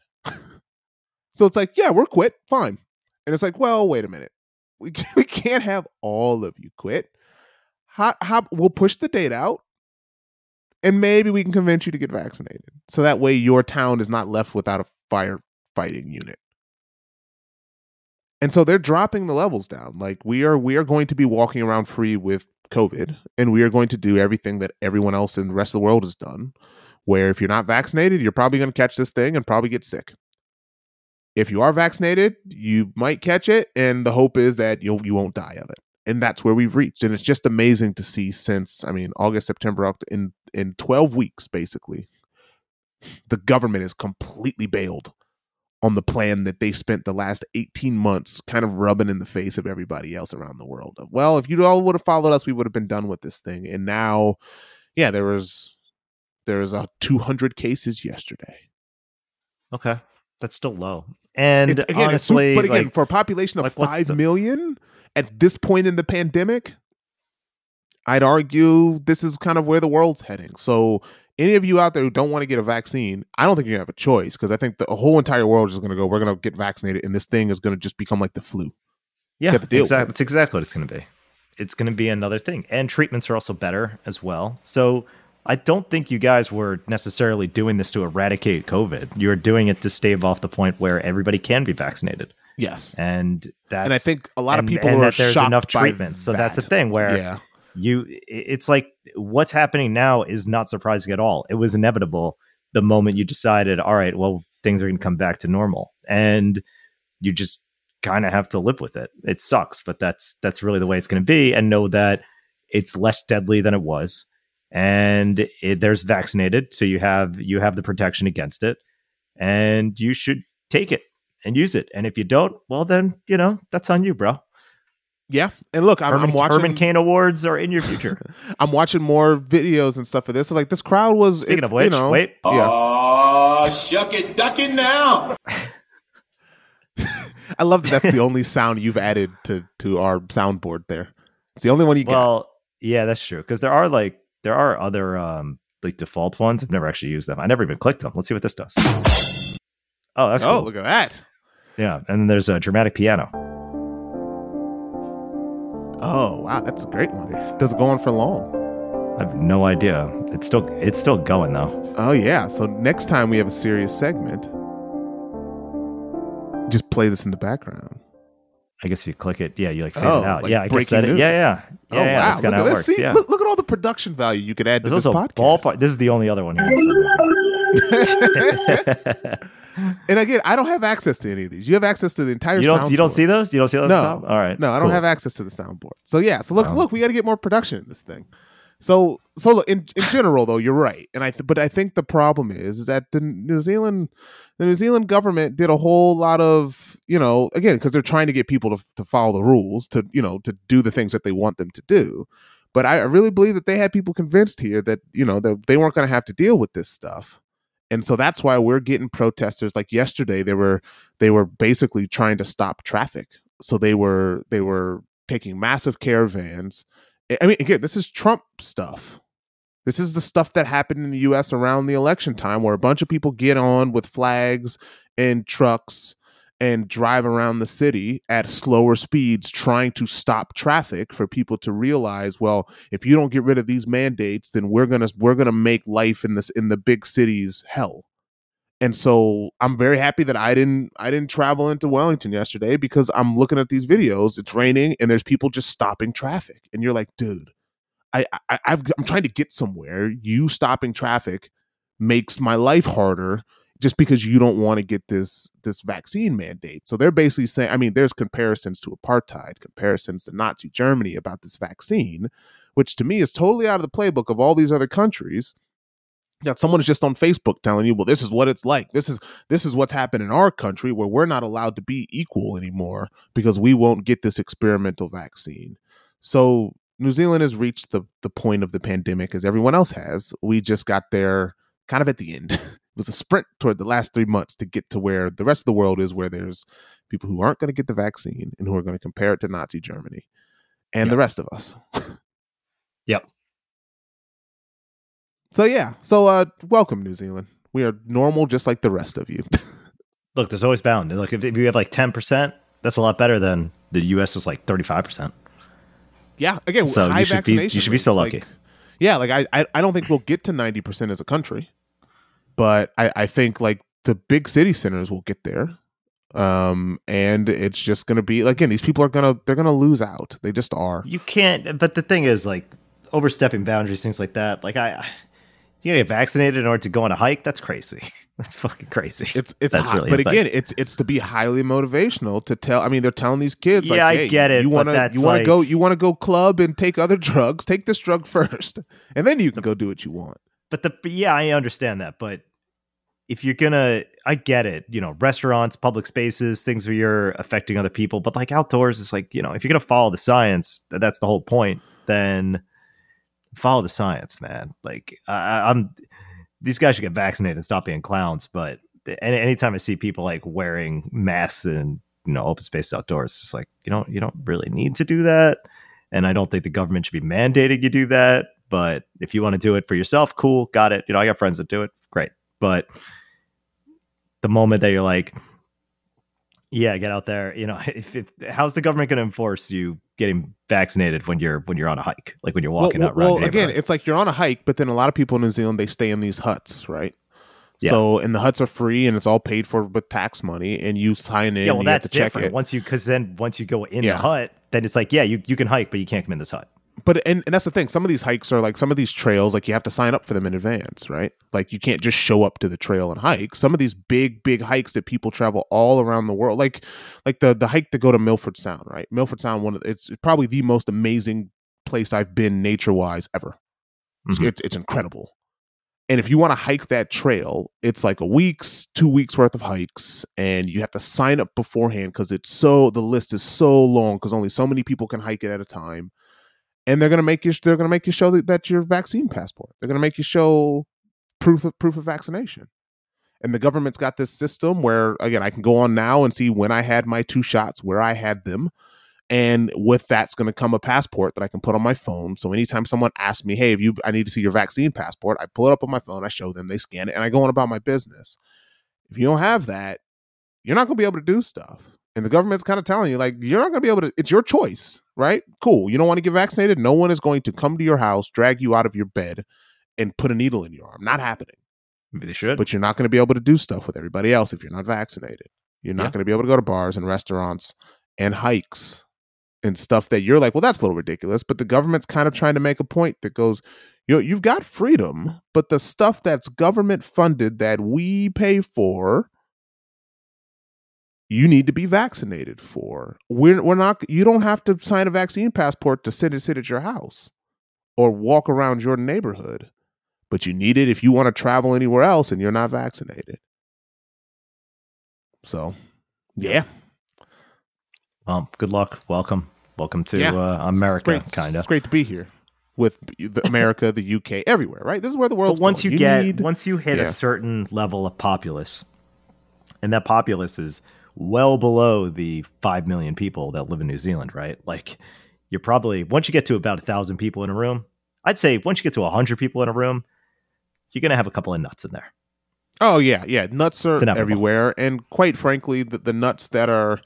So it's like, yeah, we're quit, fine. And it's like, well, wait a minute. We we can't have all of you quit. How, how, we'll push the date out and maybe we can convince you to get vaccinated. So that way your town is not left without a firefighting unit. And so they're dropping the levels down. Like we are we are going to be walking around free with COVID and we are going to do everything that everyone else in the rest of the world has done where if you're not vaccinated, you're probably going to catch this thing and probably get sick. If you are vaccinated, you might catch it, and the hope is that you'll you won't die of it. And that's where we've reached. And it's just amazing to see since I mean August, September, in in 12 weeks, basically, the government is completely bailed on the plan that they spent the last 18 months kind of rubbing in the face of everybody else around the world. Well, if you all would have followed us, we would have been done with this thing. And now, yeah, there was there was a 200 cases yesterday. Okay, that's still low. And it, again, honestly, but again, like, for a population of like, five the... million at this point in the pandemic, I'd argue this is kind of where the world's heading. So, any of you out there who don't want to get a vaccine, I don't think you have a choice because I think the whole entire world is going to go. We're going to get vaccinated, and this thing is going to just become like the flu. Yeah, exactly. It's exactly what it's going to be. It's going to be another thing, and treatments are also better as well. So I don't think you guys were necessarily doing this to eradicate COVID. You were doing it to stave off the point where everybody can be vaccinated. Yes, and that and I think a lot of people and are that there's enough treatments. So that. that's the thing where yeah. you it's like what's happening now is not surprising at all. It was inevitable the moment you decided, all right, well things are going to come back to normal, and you just kind of have to live with it. It sucks, but that's that's really the way it's going to be, and know that it's less deadly than it was and it, there's vaccinated, so you have you have the protection against it, and you should take it and use it. And if you don't, well, then you know that's on you, bro. Yeah, and look, I'm, Herman, I'm watching. Herman Cain Awards are in your future. I'm watching more videos and stuff for this. So like this crowd was. Speaking it, of which, you know, wait. Yeah. Oh, shuck it, duck it now. I love that. That's the only sound you've added to to our soundboard. There, it's the only one you got. Well, yeah, that's true. Because there are like there are other um, like default ones. I've never actually used them. I never even clicked them. Let's see what this does. Oh, that's oh, cool. look at that. Yeah, and then there's a dramatic piano. Oh wow, that's a great one. Does it go on for long? I have no idea. It's still it's still going though. Oh yeah. So next time we have a serious segment, just play this in the background. I guess if you click it, yeah, you like fade Oh, it out. like yeah, I guess that. news. Yeah, yeah, yeah. oh yeah, wow, That's look kind at of how it works. See, yeah. look, look at all the production value you could add to this podcast. ballpark. This is the only other one here. and again, I don't have access to any of these. You have access to the entire. you don't. You don't see those. You don't see those. No. at the top? All right. No, I don't cool. have access to the soundboard. So yeah, so look, Um, look, we got to get more production in this thing. So, so in in general, though, you're right, and I th- but I think the problem is that the New Zealand, the New Zealand government did a whole lot of, you know, again because they're trying to get people to to follow the rules, to you know, to do the things that they want them to do. But I really believe that they had people convinced here that you know that they weren't going to have to deal with this stuff, and so that's why we're getting protesters. Like yesterday, they were they were basically trying to stop traffic, so they were they were taking massive caravans. I- mean, again, this is Trump stuff. This is the stuff that happened in the US around the election time where a bunch of people get on with flags and trucks and drive around the city at slower speeds trying to stop traffic for people to realize well if you don't get rid of these mandates then we're going to we're going to make life in this in the big cities hell and so i'm very happy that i didn't i didn't travel into wellington yesterday because i'm looking at these videos it's raining and there's people just stopping traffic. And you're like dude i, I I've, i'm trying to get somewhere. You stopping traffic makes my life harder just because you don't want to get this this vaccine mandate. So they're basically saying i mean there's comparisons to apartheid comparisons to nazi germany about this vaccine which to me is totally out of the playbook of all these other countries that someone is just on Facebook telling you, well, this is what it's like. This is this is what's happened in our country where we're not allowed to be equal anymore because we won't get this experimental vaccine. So New Zealand has reached the the point of the pandemic as everyone else has. We just got there kind of at the end. it was a sprint toward the last three months to get to where the rest of the world is, where there's people who aren't going to get the vaccine and who are going to compare it to Nazi Germany and Yep. the rest of us. Yep. So yeah, so uh welcome New Zealand. We are normal just like the rest of you. Look, there's always bound. Look, if, if you have like 10%, that's a lot better than the US is like 35%. yeah, again, So high you should be- you should be so lucky. like- yeah, like I, I I don't think we'll get to 90% as a country. But I I think like the big city centers will get there. Um and it's just going to be like again these people are going to they're going to lose out. They just are. You can't, but the thing is, like, overstepping boundaries, things like that. Like, I, you gotta get vaccinated in order to go on a hike. That's crazy. That's fucking crazy. It's it's That's hot, really but again, it's it's to be highly motivational to tell. I mean, they're telling these kids, like, Yeah, I hey, get it, You want to you want to like- go you want to go club and take other drugs. Take this drug first, and then you can go do what you want. but the yeah, I understand that. But if you're gonna, I get it. You know, restaurants, public spaces, things where you're affecting other people. But like outdoors, it's like you know, if you're gonna follow the science, that's the whole point. Then follow the science, man. Like I, I'm, these guys should get vaccinated and stop being clowns. But any, anytime I see people like wearing masks and you know open space outdoors, it's just like you don't you don't really need to do that. And I don't think the government should be mandating you do that. But if you want to do it for yourself, cool, got it. You know, I got friends that do it, great. But the moment that you're like, yeah, get out there, you know, if, if how's the government going to enforce you getting vaccinated when you're when you're on a hike, like when you're walking well, out well, again, it's like you're on a hike, but then a lot of people in New Zealand they stay in these huts, right? Yeah. So and the huts are free and it's all paid for with tax money, and you sign in. yeah, well, you have that's to check different. it. Once you because then once you go in Yeah. the hut, then it's like, yeah, you you can hike, but you can't come in this hut. But and, and that's the thing. Some of these hikes are like some of these trails like you have to sign up for them in advance right? Like you can't just show up to the trail and hike. Some of these big big hikes that people travel all around the world like like the the hike to go to milford sound right? Milford sound one of it's probably the most amazing place i've been nature wise ever. It's- Mhm. it's, it's incredible. And if you want to hike that trail it's like a week's two weeks worth of hikes and you have to sign up beforehand because it's so the list is so long because only so many people can hike it at a time and they're gonna make you they're gonna make you show that, that your vaccine passport. They're gonna make you show proof of proof of vaccination. And the government's got this system where again i can go on now and see when i had my two shots where i had them. And with that's going to come a passport that i can put on my phone. So anytime someone asks me hey if you i need to see your vaccine passport i pull it up on my phone i show them they scan it and i go on about my business. If you don't have that you're not going to be able to do stuff and the government's kind of telling you like you're not going to be able to it's your choice right cool you don't want to get vaccinated no one is going to come to your house drag you out of your bed and put a needle in your arm not happening Maybe they should. but you're not going to be able to do stuff with everybody else if you're not vaccinated you're not Yeah. going to be able to go to bars and restaurants and hikes and stuff that you're like well that's a little ridiculous but the government's kind of trying to make a point that goes you know you've got freedom but the stuff that's government funded that we pay for you need to be vaccinated for. We're we're not you don't have to sign a vaccine passport to sit and sit at your house or walk around your neighborhood. But you need it if you want to travel anywhere else and you're not vaccinated. So, yeah. well, good luck. Welcome. Welcome to Yeah. uh, America, kind It's great to be here with the America, the UK, everywhere, right? This is where the world's But once going. you, get, need- once you hit yeah. a certain level of populace, and that populace is well below the five million people that live in New Zealand, right? Like, you're probably once you get to about a thousand people in a room, I'd say once you get to a hundred people in a room, you're gonna have a couple of nuts in there. Oh yeah, yeah. Nuts are everywhere, and quite frankly, the, the nuts that are.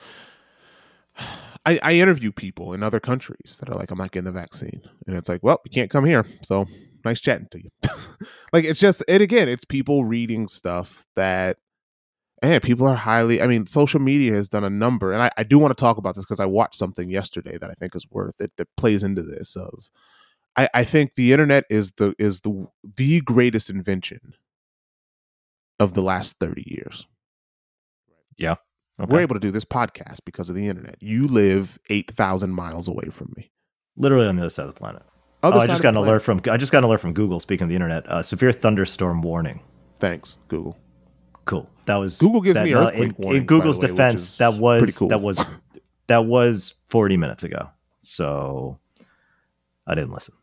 I, I interview people in other countries that are like, I'm not getting the vaccine, and it's like, well, you can't come here. So nice chatting to you. like it's just, and again, it's people reading stuff that, and people are highly. I mean, social media has done a number, and I, I do want to talk about this because I watched something yesterday that I think is worth it that plays into this. Of, I, I think the internet is the is the the greatest invention of the last 30 years. Okay. We're able to do this podcast because of the internet. You live 8,000 miles away from me. Literally on the other side of the planet. Other Oh, I just got an alert from I just got an alert from Google. Speaking of the internet, uh, severe thunderstorm warning. Thanks, Google. Cool. That was Google gives that, me uh, earthquake in, warnings, in Google's way, defense. That was cool. that was that was 40 minutes ago. So I didn't listen.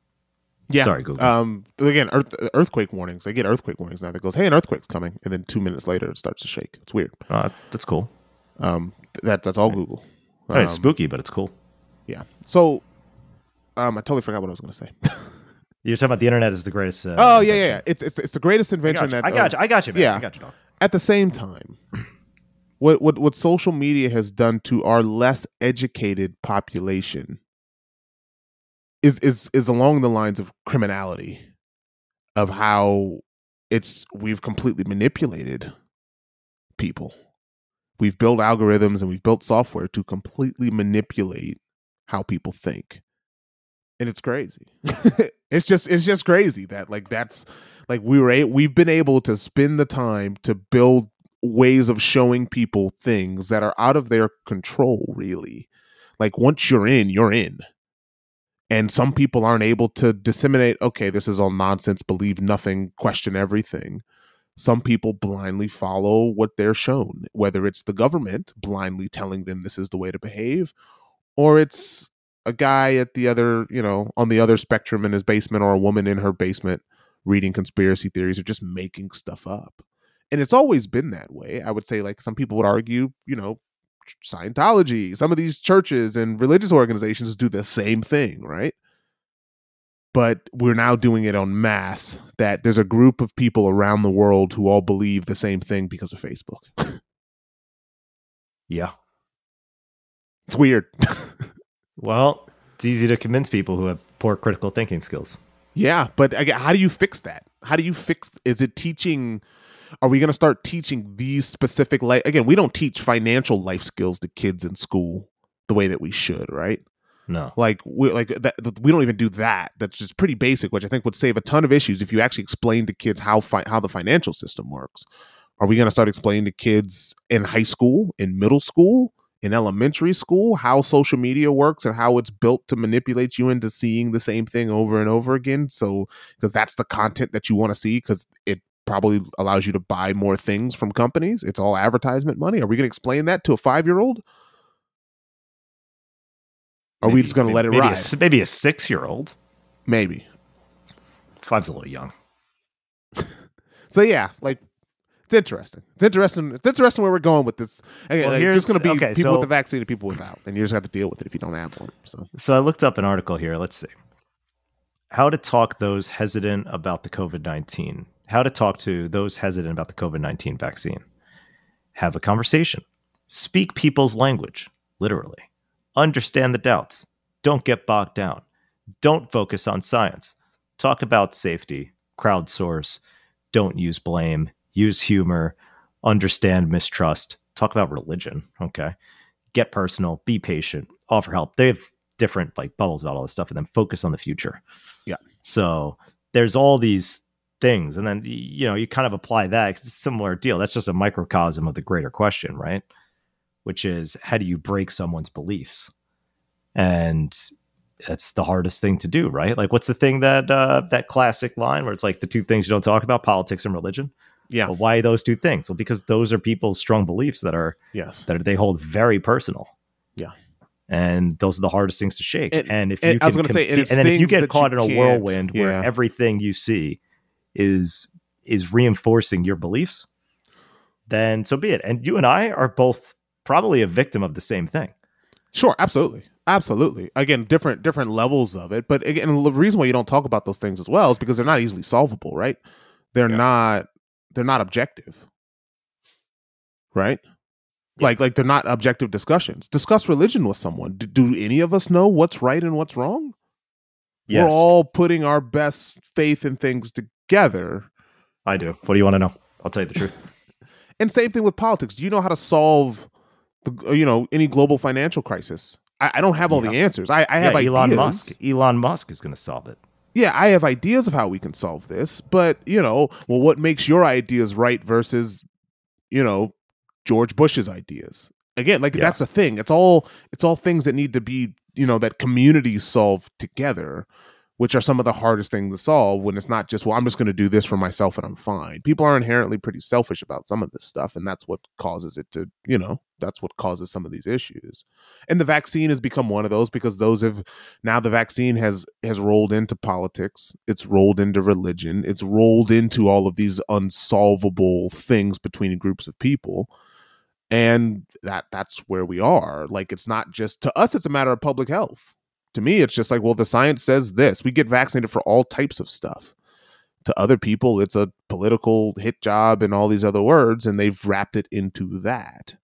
Yeah. Sorry, Google. Um. Again, earth, earthquake warnings. They get earthquake warnings now. That goes, "Hey, an earthquake's coming," and then two minutes later, it starts to shake. It's weird. Uh, that's cool. Um. That that's all Google. All right, Um, spooky, but it's cool. Yeah. So, um, I totally forgot what I was going to say. You're talking about the internet is the greatest. Uh, oh yeah, yeah, yeah. It's it's it's the greatest I invention you. that I got you. I got you. Man. yeah. I got you. Dog. At the same time, what what what social media has done to our less educated population is is is along the lines of criminality, of how it's we've completely manipulated people. We've built algorithms and we've built software to completely manipulate how people think. And it's crazy. it's just it's just crazy that like that's like we were a- we've been able to spend the time to build ways of showing people things that are out of their control really. Like once you're in you're in. And some people aren't able to disseminate okay this is all nonsense believe nothing question everything. Some people blindly follow what they're shown whether it's the government blindly telling them this is the way to behave or it's a guy at the other you know on the other spectrum in his basement or a woman in her basement reading conspiracy theories or just making stuff up. And it's always been that way. I would say, like, some people would argue, you know, Scientology, some of these churches and religious organizations do the same thing, right? But we're now doing it en masse that there's a group of people around the world who all believe the same thing because of Facebook. Yeah. it's weird. Well, it's easy to convince people who have poor critical thinking skills. Yeah, but again, how do you fix that? How do you fix? Is it teaching? Are we going to start teaching these specific life? Again, we don't teach financial life skills to kids in school the way that we should, right? No. Like we like that. We don't even do that. That's just pretty basic, which I think would save a ton of issues if you actually explain to kids how fi- how the financial system works. Are we going to start explaining to kids in high school, in middle school, in elementary school how social media works and how it's built to manipulate you into seeing the same thing over and over again? So, because that's the content that you want to see, because it probably allows you to buy more things from companies. It's all advertisement money. Are we going to explain that to a five year old? Are we just going to let it maybe ride? A, s- maybe a six year old. Maybe. Five's a little young. So yeah, like it's interesting. It's interesting. It's interesting where we're going with this. Well, like, it's just going to be okay, people so- with the vaccine and people without, and you just have to deal with it if you don't have one. So So I looked up an article here. Let's see. How to talk those hesitant about the COVID 19. How to talk to those hesitant about the COVID 19 vaccine. Have a conversation. Speak people's language, literally. Understand the doubts. Don't get bogged down. Don't focus on science. Talk about safety. Crowdsource. Don't use blame. Use humor. Understand mistrust. Talk about religion. Okay. Get personal. Be patient. Offer help. They have different like bubbles about all this stuff and then focus on the future. Yeah. So there's all these things. And then, you know, you kind of apply that it's a similar deal. That's just a microcosm of the greater question, right? Which is how do you break someone's beliefs? And that's the hardest thing to do, right? Like, what's the thing that uh, that classic line where it's like the two things you don't talk about, politics and religion? Yeah, Well, why those two things? Well, because those are people's strong beliefs that are yes, that they hold very personal. Yeah. And those are the hardest things to shake. And- And, if you I was gonna say, and and then if you get caught you in a whirlwind where yeah. everything you see is is reinforcing your beliefs, then so be it. And you and I are both probably a victim of the same thing. sure, absolutely, absolutely. Again, different different levels of it, but again, the reason why you don't talk about those things as well is because they're not easily solvable, right? They're Yeah. not they're not objective, right? Like like they're not objective discussions. Discuss religion with someone. Do, do any of us know what's right and what's wrong? Yes, We're all putting our best faith in things together. I do. What do you want to know? I'll tell you the truth. And same thing with politics. Do you know how to solve the uh, you know any global financial crisis? I, I don't have all the answers. I, I have yeah, Elon ideas. Musk. Elon Musk is going to solve it. Yeah, I have ideas of how we can solve this, but you know, well, what makes your ideas right versus you know George Bush's ideas? Again, like Yeah. that's the thing. It's all it's all things that need to be you know that communities solve together. Which are some of the hardest things to solve when it's not just well i'm just going to do this for myself and i'm fine. People are inherently pretty selfish about some of this stuff and that's what causes it to you know that's what causes some of these issues. And the vaccine has become one of those because those have now the vaccine has has rolled into politics it's rolled into religion it's rolled into all of these unsolvable things between groups of people and that that's where we are. Like it's not just to us it's a matter of public health to me it's just like well the science says this. We get vaccinated for all types of stuff. To other people it's a political hit job and all these other words and they've wrapped it into that.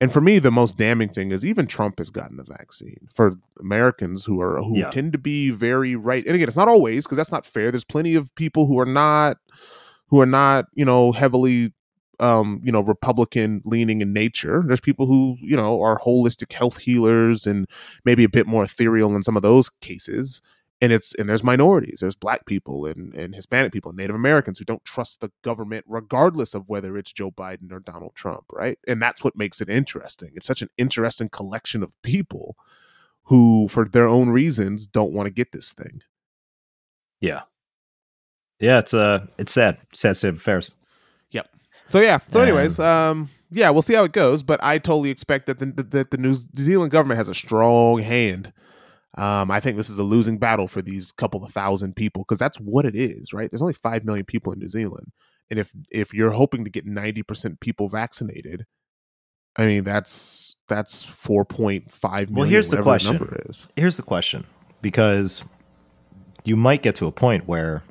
And for me the most damning thing is even trump has gotten the vaccine. For americans who are who Yeah. tend to be very right and again it's not always because that's not fair. There's plenty of people who are not who are not you know heavily um you know republican leaning in nature. There's people who you know are holistic health healers and maybe a bit more ethereal in some of those cases. And it's and there's minorities. There's black people and and hispanic people and native americans who don't trust the government regardless of whether it's joe biden or donald trump right? And that's what makes it interesting. It's such an interesting collection of people who for their own reasons don't want to get this thing. Yeah. Yeah, it's uh it's sad. Sad state of affairs. So yeah. So anyways, um, yeah, we'll see how it goes. But I totally expect that the that the New Zealand government has a strong hand. Um, I think this is a losing battle for these couple of thousand people because that's what it is, right? There's only five million people in New Zealand, and if if you're hoping to get ninety percent people vaccinated, I mean that's that's four point five million. Well, here's the question. number is. Here's the question because you might get to a point where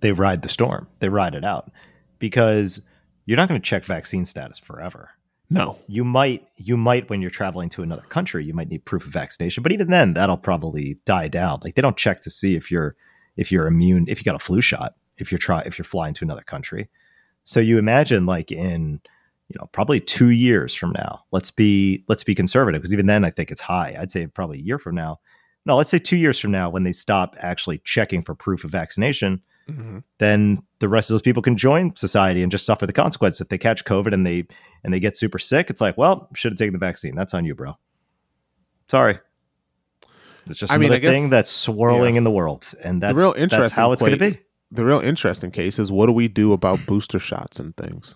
they ride the storm. They ride it out because you're not going to check vaccine status forever. No, You might you might when you're traveling to another country, you might need proof of vaccination, but even then that'll probably die down. Like they don't check to see if you're if you're immune, if you got a flu shot, if you're try if you're flying to another country. So you imagine like in you know probably 2 years from now. Let's be let's be conservative because even then I think it's high. I'd say probably a year from now. No, let's say 2 years from now when they stop actually checking for proof of vaccination, Mhm. then the rest of those people can join society and just suffer the consequence. If they catch COVID and they and they get super sick, it's like, well, should have taken the vaccine. That's on you, bro. Sorry. It's just I mean, another I guess- thing that's swirling in the world, and that's real that's how it's going to be. the real interesting case is what do we do about booster shots and things?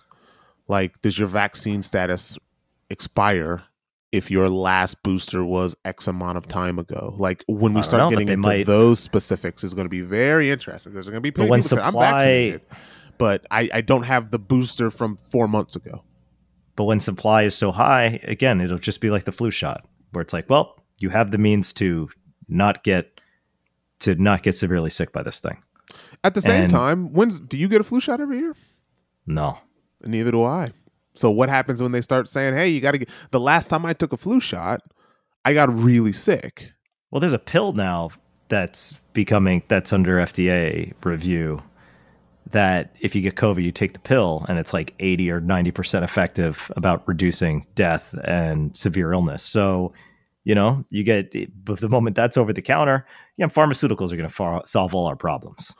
Like, does your vaccine status expire if your last booster was X amount of time ago? Like, when we start know, getting into might- those specifics, is going to be very interesting. There's going to be But plenty when of people say, I'm supply- vaccinated, but I, I don't have the booster from four months ago. But when supply is so high, again, it'll just be like the flu shot, where it's like, well, you have the means to not get to not get severely sick by this thing. At the same And- time, when's do you get a flu shot every year? No, Neither do I. So what happens when they start saying, "Hey, you got to get"? The last time I took a flu shot, I got really sick. Well, there's a pill now that's becoming that's under FDA review that if you get COVID, you take the pill and it's like 80 or 90% effective about reducing death and severe illness. So, you know, you get but the moment that's over the counter, yeah, pharmaceuticals are going to far, solve all our problems.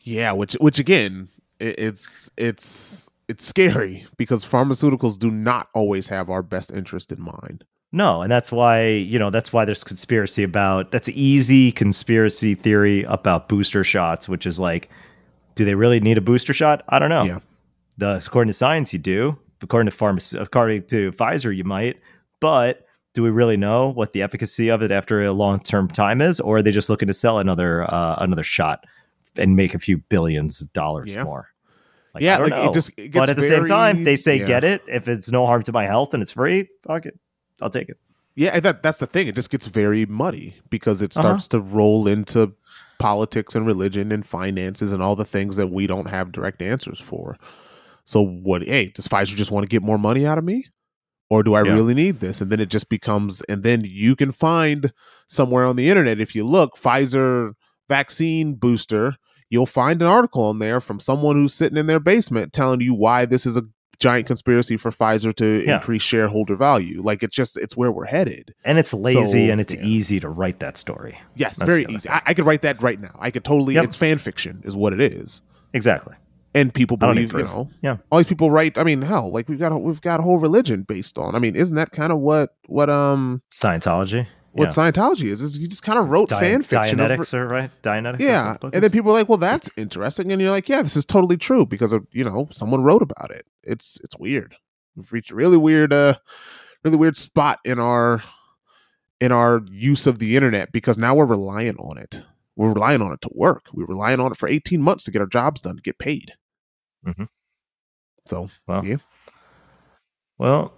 Yeah, which which again, it's it's it's scary because pharmaceuticals do not always have our best interest in mind. No, and that's why, you know, that's why there's conspiracy about that's easy conspiracy theory about booster shots, which is like, do they really need a booster shot? I don't know. Yeah. The according to science, you do. According to pharmacy, according to Pfizer, you might. But do we really know what the efficacy of it after a long term time is, or are they just looking to sell another uh, another shot and make a few billions of dollars Yeah. more? Like, yeah, like know. it just it but at the same time, they say yeah. get it if it's no harm to my health and it's free. Fuck it, I'll take it. Yeah, that that's the thing. It just gets very muddy because it Uh-huh. starts to roll into politics and religion and finances and all the things that we don't have direct answers for. So what hey, does Pfizer just want to get more money out of me? Or do I Yeah. really need this? And then it just becomes and then you can find somewhere on the internet if you look Pfizer vaccine booster, you'll find an article on there from someone who's sitting in their basement telling you why this is a giant conspiracy for Pfizer to Yeah. increase shareholder value. Like it's just it's where we're headed. And it's lazy So, and it's yeah. easy to write that story. Yes, That's very easy. I, I could write that right now. I could totally. Yep. It's fan fiction, is what it is. Exactly. And people I don't need believe, you know, Yeah. all these people write. I mean, hell, like we've got a, we've got a whole religion based on. I mean, isn't that kind of what what um Scientology. What Yeah. Scientology is. Is you just kind of wrote Di- fan fiction. over- Dianetics, or right? Dianetics. yeah, what the book and then people are like, "Well, that's interesting," and you're like, "Yeah, this is totally true because of you know someone wrote about it." It's it's weird. We've reached a really weird, uh, really weird spot in our in our use of the internet because now we're relying on it. We're relying on it to work. We're relying on it for 18 months to get our jobs done, to get paid. Mhm. So Well, Yeah. well,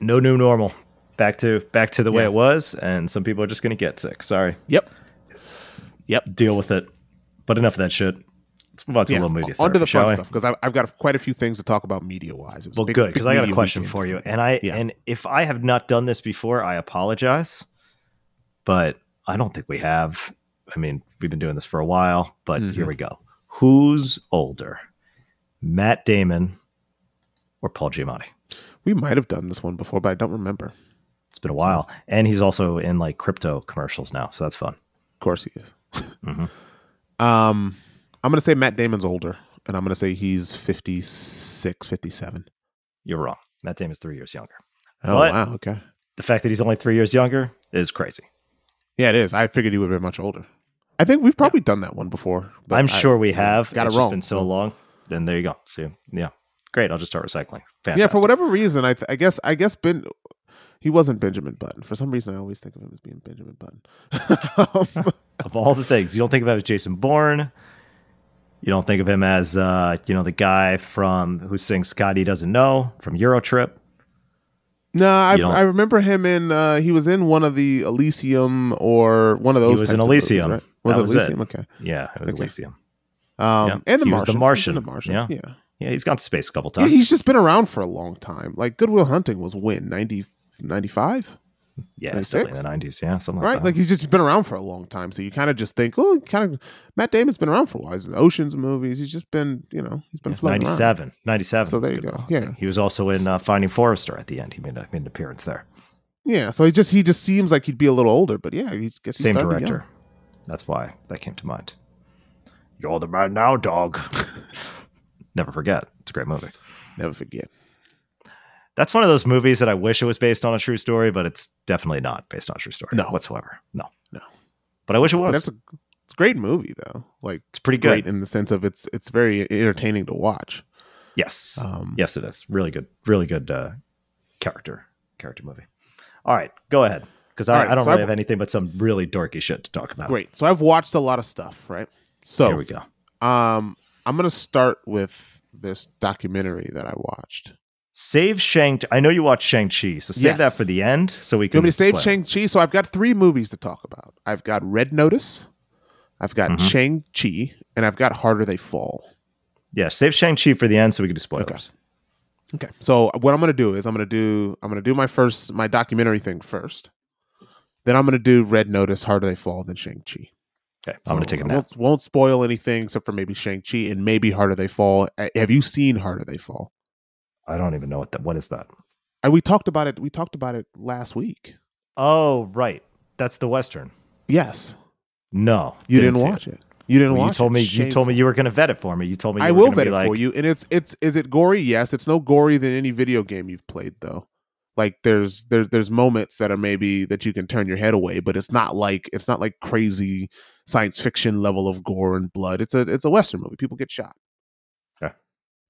no new normal. Back to back to the way it was, and some people are just going to get sick. Sorry. Yep. Yep. Deal with it. But enough of that shit. Let's move on to a little movie. onto the fun stuff because I've, I've got quite a few things to talk about media wise. Well, good because I got a question for you, and I Yeah. and if I have not done this before, I apologize. But I don't think we have. I mean, we've been doing this for a while, but Mhm. here we go. Who's older, Matt Damon or Paul Giamatti? we might have done this one before, but I don't remember. It's been a while, and he's also in like crypto commercials now, so that's fun. Of course, he is. Mhm. Um, I'm gonna say Matt Damon's older, and I'm gonna say he's 56, 57. You're wrong. Matt Damon's three years younger. Oh What? wow, okay. The fact that he's only three years younger is crazy. Yeah, it is. I figured he would have been much older. I think we've probably done that one before. but I'm I- sure we have. Got it's it wrong. been so long. Then there you go. See, yeah, great. I'll just start recycling. Fantastic. Yeah, for whatever reason, I th- I guess I guess Ben he wasn't Benjamin Button. For some reason, I always think of him as being Benjamin Button. Um, of all the things you don't think of him as Jason Bourne. You don't think of him as uh, you know the guy from who sings "Scotty Doesn't Know" from Eurotrip. no, I, I remember him in. Uh, he was in one of the Elysium or one of those. He was in of movies, Elysium. right? Was That it was it. Elysium? Okay. Yeah, it was Okay. Elysium. Um, Yeah. and the He was Martian. the Martian. The Martian. Yeah. yeah. Yeah, he's gone to space a couple Yeah, times. he's just been around for a long time. Like Good Will Hunting was when 90, 95? Yeah, definitely in the nineties. Yeah, something right? like that. Like he's just been around for a long time. So you kind of just think, oh, kind of Matt Damon's been around for a while. He's in Ocean's movies. He's just been, you know, he's been floating around. 97. 97. So there you go. Will Yeah. He was also in uh, Finding Forrester at the end. He made, a, made an appearance there. Yeah, so he just he just seems like he'd be a little older, but yeah, he gets Same director. That's why that came to mind. You're the man now, dog. Never forget. It's a great movie. Never forget. That's one of those movies that I wish it was based on a true story, but it's definitely not based on a true story. No. whatsoever. No, No. But I wish it But was. that's a it's a great movie though. Like it's pretty great good. in the sense of it's it's very entertaining to watch. Yes. Um, yes, it is. Really good. Really good uh, character character movie. All right, go ahead. Because I, right, I don't so really I've- have anything but some really dorky shit to talk about. Great. So I've watched a lot of stuff, right? So Here we go. um I'm gonna start with this documentary that I watched. Save Shang. I know you watched Shang Chi, so save Yes. that for the end, so we Do you can. want me to save. Shang-Chi? So I've got three movies to talk about. I've got Red Notice, I've got Mhm. Shang-Chi, and I've got Harder They Fall. Yeah, save Shang Chi for the end, so we can do spoilers. Okay. So what I'm gonna do is I'm gonna do I'm gonna do my first my documentary thing first. Then I'm gonna do Red Notice, Harder They Fall, then Shang-Chi. Okay, I'm gonna take a I nap. Won't, won't spoil anything except for maybe Shang-Chi and maybe Harder They Fall. Have you seen Harder They Fall? I don't even know what that. What is that? And we talked about it. We talked about it last week. Oh, right. That's the western. Yes, No, you didn't, see watch it. You didn't Well, you watch. told it. me. You told me you were going to vet it for me. You told me. You I will vet it like, for you. And it's it's is it gory? Yes, it's no gory than any video game you've played though. Like there's there's there's moments that are maybe that you can turn your head away, but it's not like it's not like crazy science fiction level of gore and blood. It's a it's a western movie. People get shot.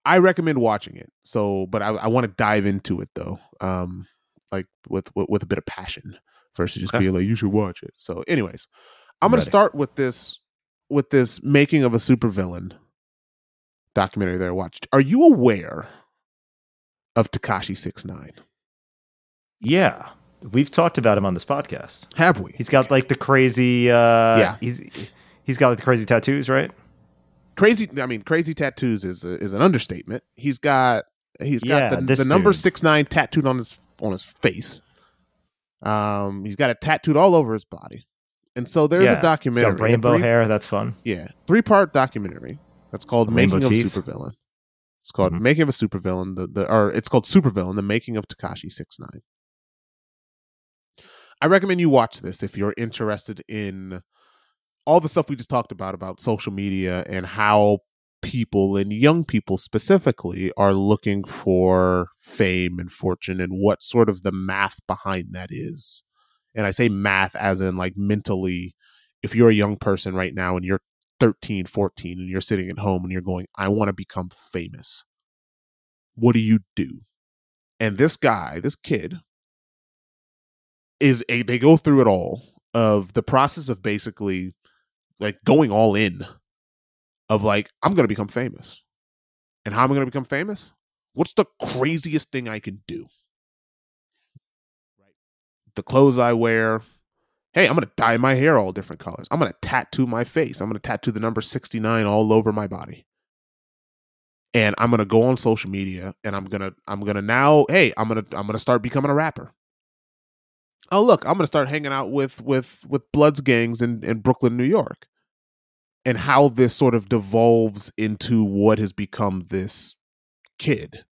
I recommend watching it. So, but I, I want to dive into it though, um, like with, with with a bit of passion versus just being like you should watch it. So, anyways, I'm gonna Ready. start with this with this making of a supervillain documentary that I watched. Are you aware of Tekashi Six Nine? yeah, we've talked about him on this podcast. Have we? He's got like the crazy. uh Yeah. he's he's got like the crazy tattoos, right? Crazy. I mean, crazy tattoos is a, is an understatement. He's got he's got Yeah, the, the number six nine tattooed on his on his face. Um, he's got it tattooed all over his body, and so there's Yeah, a documentary, rainbow three- hair. That's fun. Yeah, three part documentary that's called Rainbow "Making teeth. of a Supervillain." It's called Mhm. "Making of a Supervillain." The the or it's called Supervillain: The Making of Tekashi Six Nine. I recommend you watch this if you're interested in all the stuff we just talked about about social media and how people and young people specifically are looking for fame and fortune and what sort of the math behind that is And I say math as in like mentally, if you're a young person right now and you're 13, 14, and you're sitting at home and you're going, I want to become famous, what do you do? And this guy, this kid, is a, they go through it all of the process of basically like going all in of like, I'm going to become famous. And how am I going to become famous? What's the craziest thing I can do? Right. The clothes I wear. Hey, I'm going to dye my hair all different colors. I'm going to tattoo my face. I'm going to tattoo the number 69 all over my body. And I'm going to go on social media and I'm going to I'm going to now, hey, I'm going to I'm going to start becoming a rapper. Oh, look, I'm going to start hanging out with with with Bloods gangs in in Brooklyn, New York. And how this sort of devolves into what has become this kid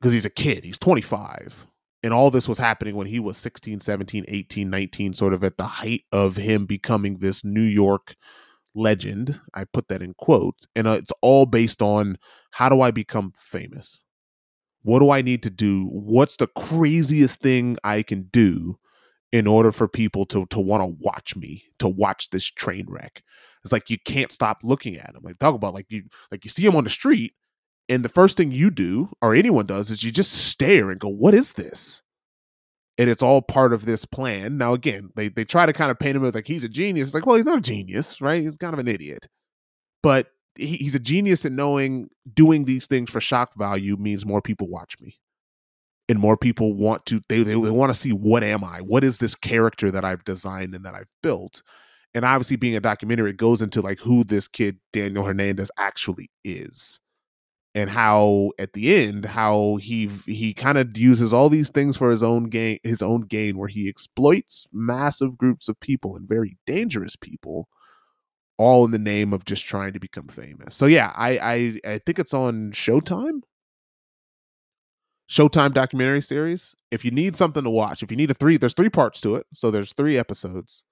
because he's a kid he's 25 and all this was happening when he was 16 17 18 19 sort of at the height of him becoming this new york legend i put that in quotes and uh, it's all based on how do i become famous what do i need to do what's the craziest thing i can do in order for people to to want to watch me to watch this train wreck it's like you can't stop looking at him like talk about like you like you see him on the street and the first thing you do, or anyone does, is you just stare and go, What is this? And it's all part of this plan. Now, again, they, they try to kind of paint him as like he's a genius. It's like, well, he's not a genius, right? He's kind of an idiot. But he, he's a genius in knowing doing these things for shock value means more people watch me. And more people want to, they, they, they want to see what am I? What is this character that I've designed and that I've built? And obviously, being a documentary, it goes into like who this kid, Daniel Hernandez, actually is and how at the end how he he kind of uses all these things for his own gain his own gain where he exploits massive groups of people and very dangerous people all in the name of just trying to become famous. So yeah i i, I think it's on showtime. Showtime documentary series. If you need something to watch if you need a three there's three parts to it. So there's three episodes.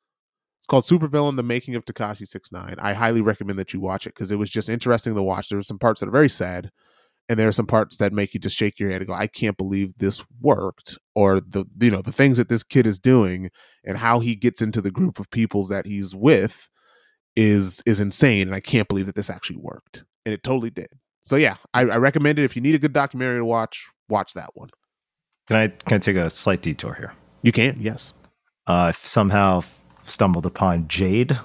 It's called Supervillain: The Making of Tekashi Six Nine. I highly recommend that you watch it because it was just interesting to watch. There were some parts that are very sad, and there are some parts that make you just shake your head and go, "I can't believe this worked," or the you know the things that this kid is doing and how he gets into the group of peoples that he's with is is insane, and I can't believe that this actually worked, and it totally did. So yeah, I, I recommend it. If you need a good documentary to watch, watch that one. Can I can I take a slight detour here? You can, yes. Uh, somehow stumbled upon Jade.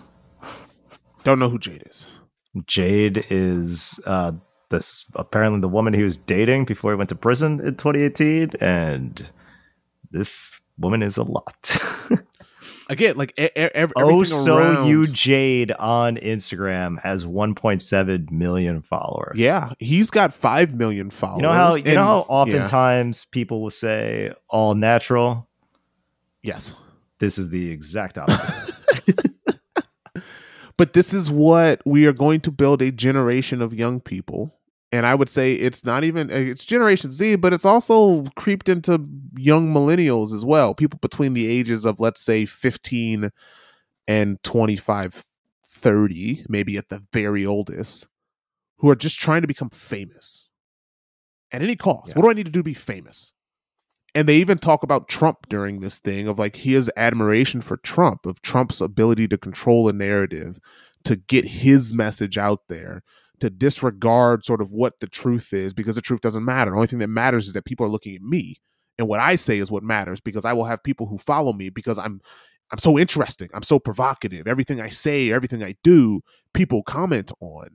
Don't know who Jade is. Jade is uh, this apparently the woman he was dating before he went to prison in 2018, and this woman is a lot. Again, like e- e- oh, so around. you Jade on Instagram has 1.7 million followers. Yeah, he's got five million followers. You know how you and, know how oftentimes yeah. people will say all natural. Yes, this is the exact opposite. but this is what we are going to build a generation of young people. And I would say it's not even eh, it's Generation Z, but it's also creeped into young millennials as well. People between the ages of let's say 15 and 25, 30, maybe at the very oldest, who are just trying to become famous at any cost. Yeah. What do I need to do to be famous? and they even talk about Trump during this thing of like his admiration for Trump, of Trump's ability to control a narrative, to get his message out there, to disregard sort of what the truth is because the truth doesn't matter. The only thing that matters is that people are looking at me. And what I say is what matters because I will have people who follow me because I'm I'm so interesting. I'm so provocative. Everything I say, everything I do, people comment on.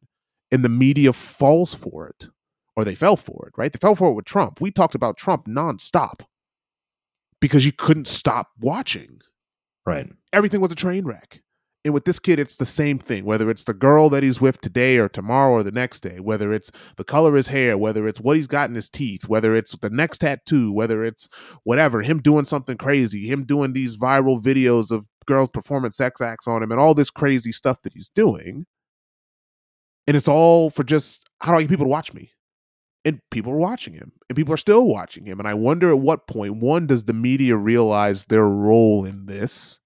And the media falls for it or they fell for it, right? They fell for it with Trump. We talked about Trump nonstop because you couldn't stop watching. Right. Everything was a train wreck. And with this kid, it's the same thing, whether it's the girl that he's with today or tomorrow or the next day, whether it's the color of his hair, whether it's what he's got in his teeth, whether it's the next tattoo, whether it's whatever, him doing something crazy, him doing these viral videos of girls performing sex acts on him and all this crazy stuff that he's doing. And it's all for just how do I get people to watch me? and people are watching him and people are still watching him and i wonder at what point one does the media realize their role in this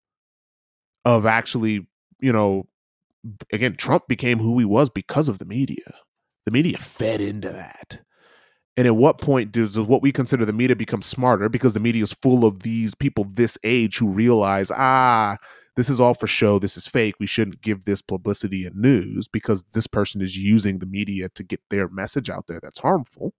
of actually you know again trump became who he was because of the media the media fed into that And at what point does what we consider the media become smarter because the media is full of these people this age who realize, ah, this is all for show, this is fake. We shouldn't give this publicity and news because this person is using the media to get their message out there that's harmful.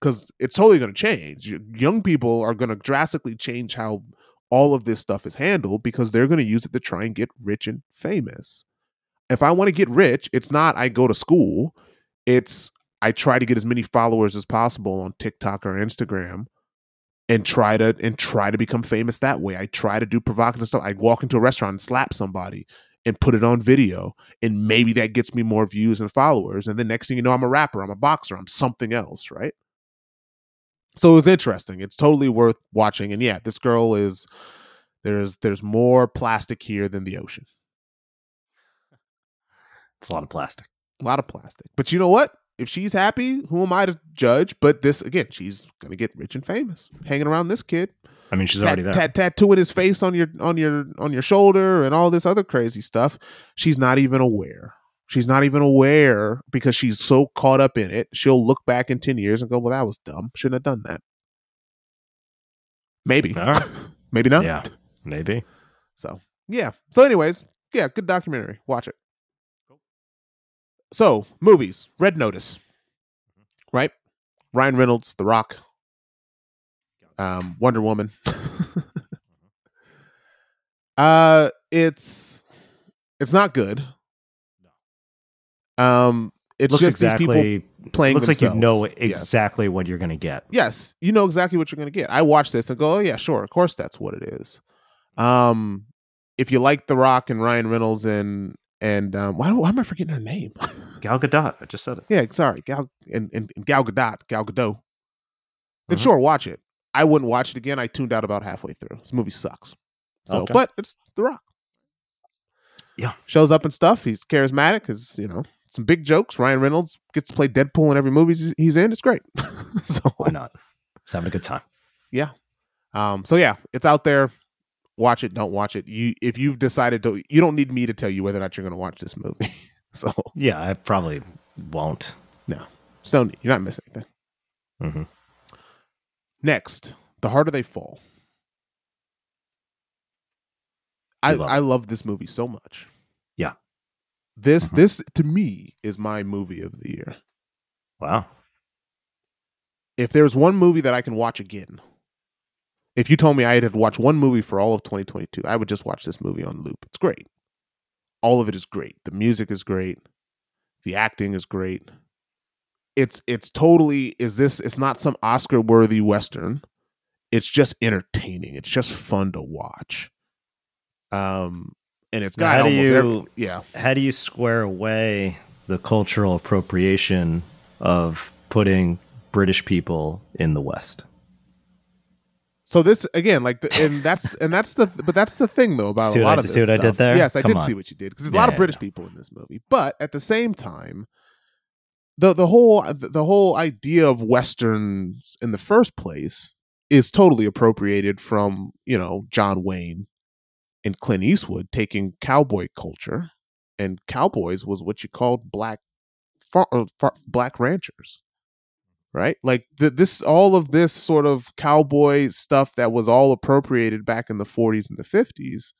Because it's totally going to change. Young people are going to drastically change how all of this stuff is handled because they're going to use it to try and get rich and famous. If I want to get rich, it's not I go to school, it's I try to get as many followers as possible on TikTok or Instagram and try to and try to become famous that way. I try to do provocative stuff. I walk into a restaurant and slap somebody and put it on video and maybe that gets me more views and followers and the next thing you know I'm a rapper, I'm a boxer, I'm something else, right? So it was interesting. It's totally worth watching and yeah, this girl is there's there's more plastic here than the ocean. It's a lot of plastic. A lot of plastic. But you know what? if she's happy, who am I to judge? But this again, she's gonna get rich and famous, hanging around this kid. I mean, she's already there. Tat- tattooing his face on your on your on your shoulder and all this other crazy stuff. She's not even aware. She's not even aware because she's so caught up in it. She'll look back in ten years and go, "Well, that was dumb. Shouldn't have done that." Maybe, right. maybe not. Yeah, maybe. So yeah. So, anyways, yeah, good documentary. Watch it. So, movies, Red Notice, right? Ryan Reynolds, The Rock, um, Wonder Woman. uh, it's it's not good. Um, it's looks just exactly, these people playing. Looks themselves. like you know exactly yes. what you're going to get. Yes, you know exactly what you're going to get. I watch this and go, "Oh yeah, sure, of course that's what it is." Um, if you like The Rock and Ryan Reynolds and and um, why, why am I forgetting her name? Gal Gadot. I just said it. Yeah, sorry, Gal and, and, and Gal Gadot, Gal Gadot. Then mm-hmm. sure, watch it. I wouldn't watch it again. I tuned out about halfway through. This movie sucks. So, okay. but it's The Rock. Yeah, shows up and stuff. He's charismatic. Because you know some big jokes. Ryan Reynolds gets to play Deadpool in every movie he's in. It's great. so why not? He's having a good time. Yeah. Um. So yeah, it's out there watch it, don't watch it. You if you've decided to, you don't need me to tell you whether or not you're going to watch this movie. so yeah, I probably won't. No, so you're not missing anything. Mm-hmm. Next, the harder they fall. I love I love this movie so much. This mm-hmm. this to me is my movie of the year. Wow. If there's one movie that I can watch again, if you told me I had to watch one movie for all of 2022, I would just watch this movie on loop. It's great. All of it is great. The music is great. The acting is great. It's it's totally is this it's not some Oscar worthy western. It's just entertaining. It's just fun to watch. Um and it's got how almost you, every, yeah. How do you square away the cultural appropriation of putting British people in the West? So this again, like, the, and that's and that's the but that's the thing though about see a lot I, of this see what stuff. I did there. Yes, I Come did on. see what you did because there's a lot of British yeah. people in this movie, but at the same time, the the whole the whole idea of westerns in the first place is totally appropriated from you know John Wayne and Clint Eastwood taking cowboy culture, and cowboys was what you called black far, uh, far, black ranchers right? Like th- this, all of this sort of cowboy stuff that was all appropriated back in the 40s and the 50s,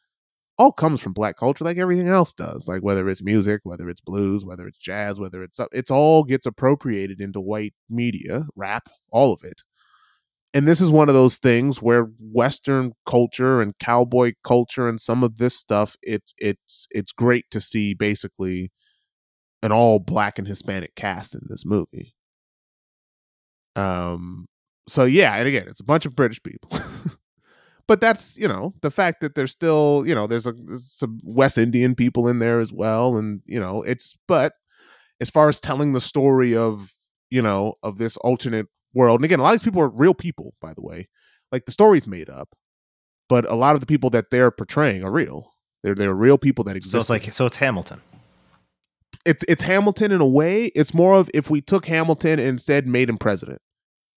all comes from black culture, like everything else does. Like whether it's music, whether it's blues, whether it's jazz, whether it's it's all gets appropriated into white media, rap, all of it. And this is one of those things where Western culture and cowboy culture and some of this stuff, it's it's it's great to see basically an all black and Hispanic cast in this movie. Um, so yeah, and again, it's a bunch of British people. but that's you know the fact that there's still you know there's, a, there's some West Indian people in there as well, and you know it's but as far as telling the story of you know of this alternate world, and again, a lot of these people are real people, by the way. Like the story's made up, but a lot of the people that they're portraying are real. They're they're real people that exist. So it's like so it's Hamilton. it's it's Hamilton in a way. It's more of if we took Hamilton and instead made him president,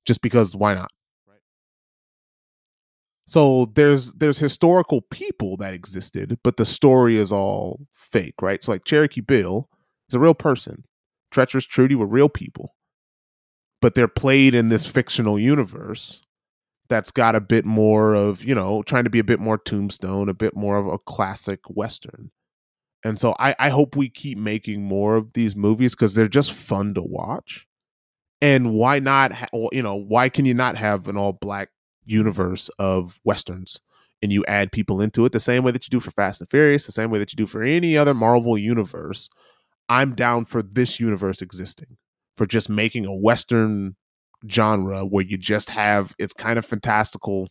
just because why not? Right. So there's there's historical people that existed, but the story is all fake, right? So like Cherokee Bill is a real person. Treacherous Trudy were real people. But they're played in this fictional universe that's got a bit more of you know trying to be a bit more tombstone a bit more of a classic western. And so i i hope we keep making more of these movies because they're just fun to watch. And why not ha- you know why can you not have an all black universe of westerns? And you add people into it the same way that you do for fast and furious the same way that you do for any other marvel universe i'm down for this universe existing for just making a western genre where you just have it's kind of fantastical.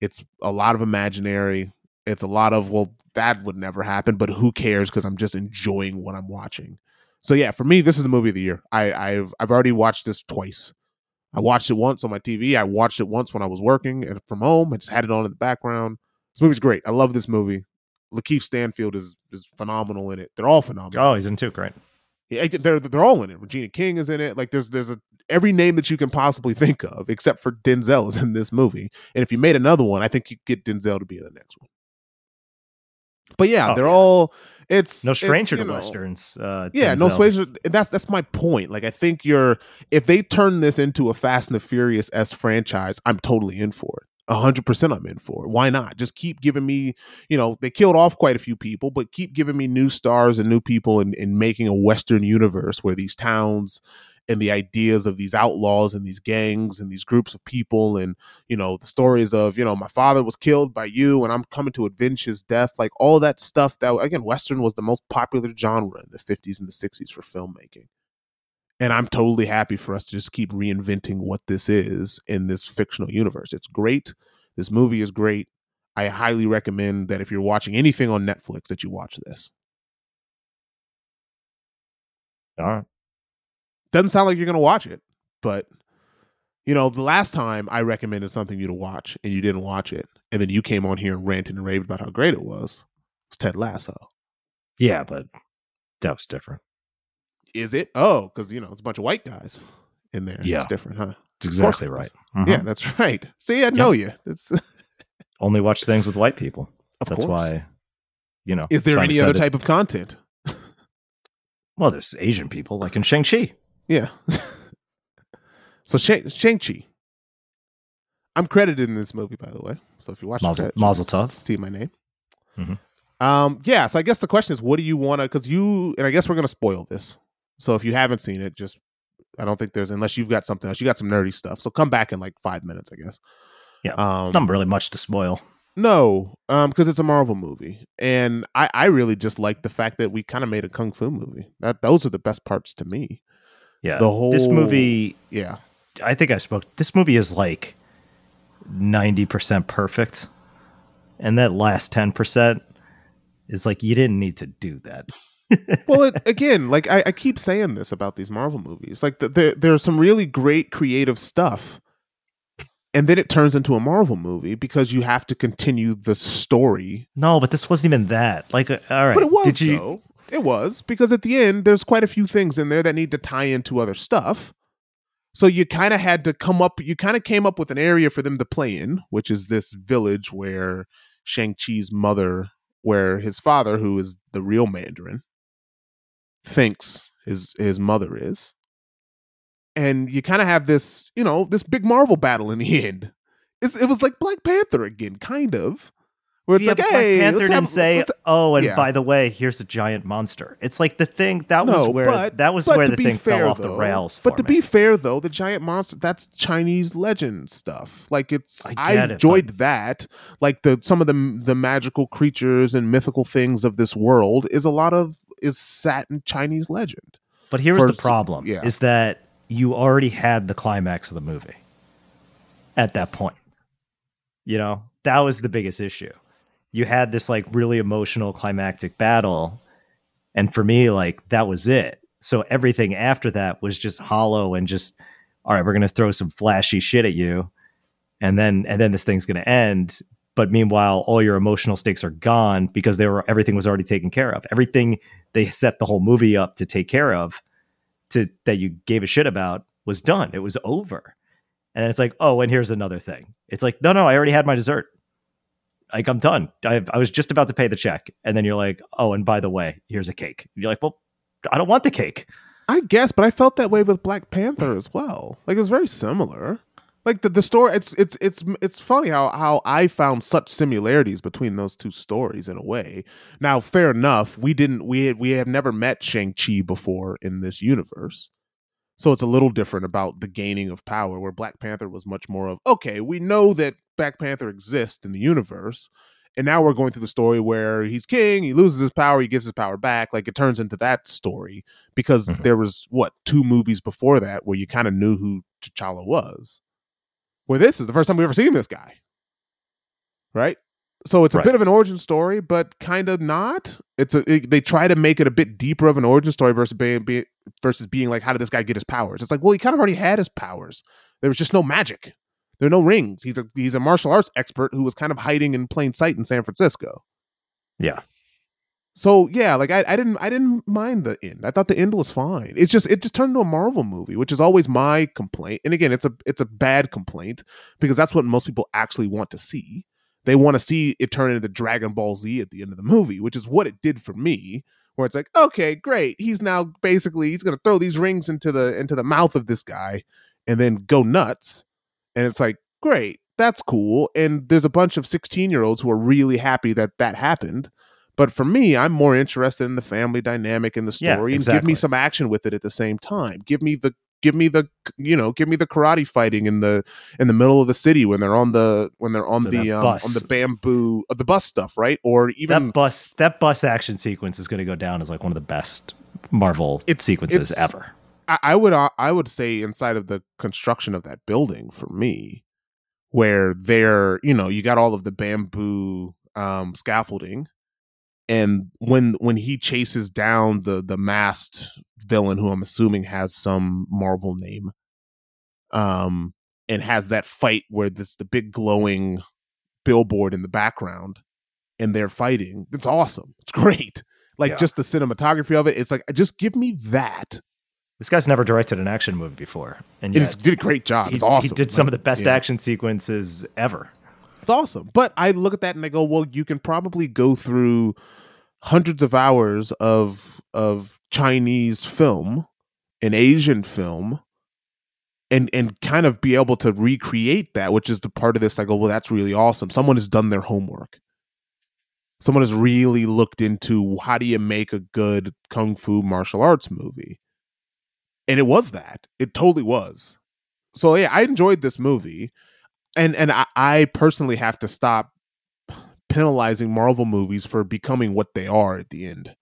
It's a lot of imaginary. It's a lot of well that would never happen but who cares because i'm just enjoying what i'm watching. So yeah for me this is the movie of the year. I i've i've already watched this twice. I watched it once on my tv i watched it once when i was working and from home. I just had it on in the background. This movie's great. I love this movie. Lakeith stanfield is is phenomenal in it. They're all phenomenal. Oh, he's in two, Great. They're they're all in it. Regina King is in it. Like there's there's a every name that you can possibly think of, except for Denzel is in this movie. And if you made another one, I think you get Denzel to be in the next one. But yeah, Oh, they're yeah. all it's No stranger you to know- westerns. Uh, Yeah, no stranger. That's that's my point. Like I think you're if they turn this into a Fast and the Furious s franchise, I'm totally in for it. A hundred percent, I'm in for. Why not? Just keep giving me, you know, they killed off quite a few people, but keep giving me new stars and new people and, and making a Western universe where these towns and the ideas of these outlaws and these gangs and these groups of people and you know the stories of you know my father was killed by you and i'm coming to avenge his death like all that stuff that again western was the most popular genre in the 50s and the 60s for filmmaking and i'm totally happy for us to just keep reinventing what this is in this fictional universe it's great this movie is great i highly recommend that if you're watching anything on netflix that you watch this All right. doesn't sound like you're going to watch it, but you know, the last time I recommended something you to watch and you didn't watch it, and then you came on here and ranted and raved about how great it was, was Ted Lasso. Yeah, but that was different. Is it? Oh, because you know it's a bunch of white guys in there. Yeah. it's different, huh? It's exactly right. Mhm. Yeah, that's right. See, I know you. It's Only watch things with white people. That's course. why, you know. Is there any other it- type of content? Well, there's Asian people like in Shang Chi. Yeah. so Shang Shang Chi. I'm credited in this movie, by the way. So if you watch Mazel- credits, Mazel tov. see my name. Mhm. Um, yeah. So I guess the question is, what do you want to? Because you and I guess we're gonna spoil this. So if you haven't seen it, just I don't think there's unless you've got something else. You got some nerdy stuff. So come back in like five minutes, I guess. Yeah, Um, It's not really much to spoil. no, um, because it's a Marvel movie, and I, I really just like the fact that we kind of made a kung fu movie. That those are the best parts to me. Yeah. the whole this movie, Yeah, I think I spoke. This movie is like 90% perfect. And that last 10% is like, you didn't need to do that. Well, it, again, like I, I keep saying this about these Marvel movies. Like the, there, there's some really great creative stuff, and then it turns into a Marvel movie because you have to continue the story. No, but this wasn't even that. Like, uh, all right. But it was Did you? though. It was because at the end, there's quite a few things in there that need to tie into other stuff. So you kind of had to come up. You kind of came up with an area for them to play in, which is this village where Shang Chi's mother, where his father, who is the real Mandarin, thinks his his mother is, and you kind of have this, you know, this big Marvel battle in the end. It's, it was like Black Panther again, kind of, where it's Yeah, like, hey, Black Panther didn't have- say, "Oh, and yeah. by the way, here's a giant monster." It's like the thing that was where but- that was but where to the be thing fair, fell off the though- rails. But to me. be fair, though, the giant monster that's Chinese legend stuff. Like it's, I I, get it, enjoyed that. Like the some of the the magical creatures and mythical things of this world is a lot of is sat in Chinese legend. But here's the problem: yeah. is that you already had the climax of the movie at that point. You know, that was the biggest issue. You had this like really emotional climactic battle, and for me, like that was it. So everything after that was just hollow and just, all right, we're gonna throw some flashy shit at you, and then and then this thing's gonna end. But meanwhile, all your emotional stakes are gone because they were everything was already taken care of. Everything they set the whole movie up to take care of to that you gave a shit about was done. It was over. And it's like, oh, and here's another thing. It's like, no, no, I already had my dessert. Like I'm done. I, I was just about to pay the check, and then you're like, oh, and by the way, here's a cake. You're like, well, I don't want the cake. I guess, but I felt that way with Black Panther as well. Like it's very similar. Like the, the story, it's it's it's it's funny how how I found such similarities between those two stories in a way. Now, fair enough, we didn't we had, we have never met Shang Chi before in this universe, so it's a little different about the gaining of power. Where Black Panther was much more of okay, we know that Black Panther exists in the universe, and now we're going through the story where he's king, he loses his power, he gets his power back. Like it turns into that story because Mhm. there was what two movies before that where you kind of knew who T'Challa was. Where this is the first time we've ever seen this guy, right? So it's a Right. bit of an origin story, but kind of not. It's a it- they try to make it a bit deeper of an origin story versus being, be, versus being like, how did this guy get his powers? It's like, well, he kind of already had his powers. There was just no magic. There are no rings. He's a he's a martial arts expert who was kind of hiding in plain sight in San Francisco. Yeah. So yeah, like I, I didn't I didn't mind the end. I thought the end was fine. It's just it just turned into a Marvel movie, which is always my complaint. And again, it's a it's a bad complaint because that's what most people actually want to see. They want to see it turn into Dragon Ball Z at the end of the movie, which is what it did for me. Where it's like, okay, great. He's now basically he's gonna throw these rings into the into the mouth of this guy and then go nuts. And it's like, great, that's cool. And there's a bunch of 16 year olds who are really happy that that happened. But for me, I'm more interested in the family dynamic and the Yeah, story and give me some action with it at the same time. Give me the give me the you know give me the karate fighting in the in the middle of the city when they're on the when they're on So the um, on the bamboo uh, the bus stuff right or even that bus that bus action sequence is going to go down as like one of the best Marvel It's- sequences it's- ever. I, I would uh, I would say inside of the construction of that building for me, where they're you know you got all of the bamboo um, scaffolding, and when when he chases down the the masked villain who I'm assuming has some Marvel name, um, and has that fight where it's the big glowing billboard in the background, and they're fighting. It's awesome. It's great. Like Yeah. just the cinematography of it. It's like just give me that. This guy's never directed an action movie before, and he did a great job. he, It's awesome. he did some of the best yeah. action sequences ever. It's awesome. But I look at that and I go, well, you can probably go through hundreds of hours of of Chinese film and Asian film and and kind of be able to recreate that, which is the part of this I go, oh, well, that's really awesome. Someone has done their homework. Someone has really looked into how do you make a good kung fu martial arts movie. And it was that. It totally was. So yeah, I enjoyed this movie and and I, I personally have to stop penalizing Marvel movies for becoming what they are at the end.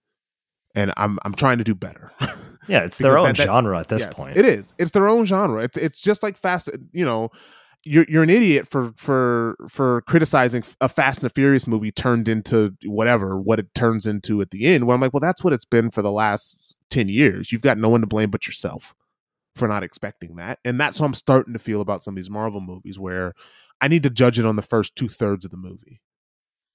And I'm I'm trying to do better. Yeah, it's their own that- that- genre at this Yes, point. It is. It's their own genre. It's it's just like Fast. You know, you're you're an idiot for for for criticizing a Fast and the Furious movie turned into whatever what it turns into at the end. Where I'm like, well, that's what it's been for the last ten years. You've got no one to blame but yourself for not expecting that, and that's how I'm starting to feel about some of these Marvel movies, where I need to judge it on the first two thirds of the movie.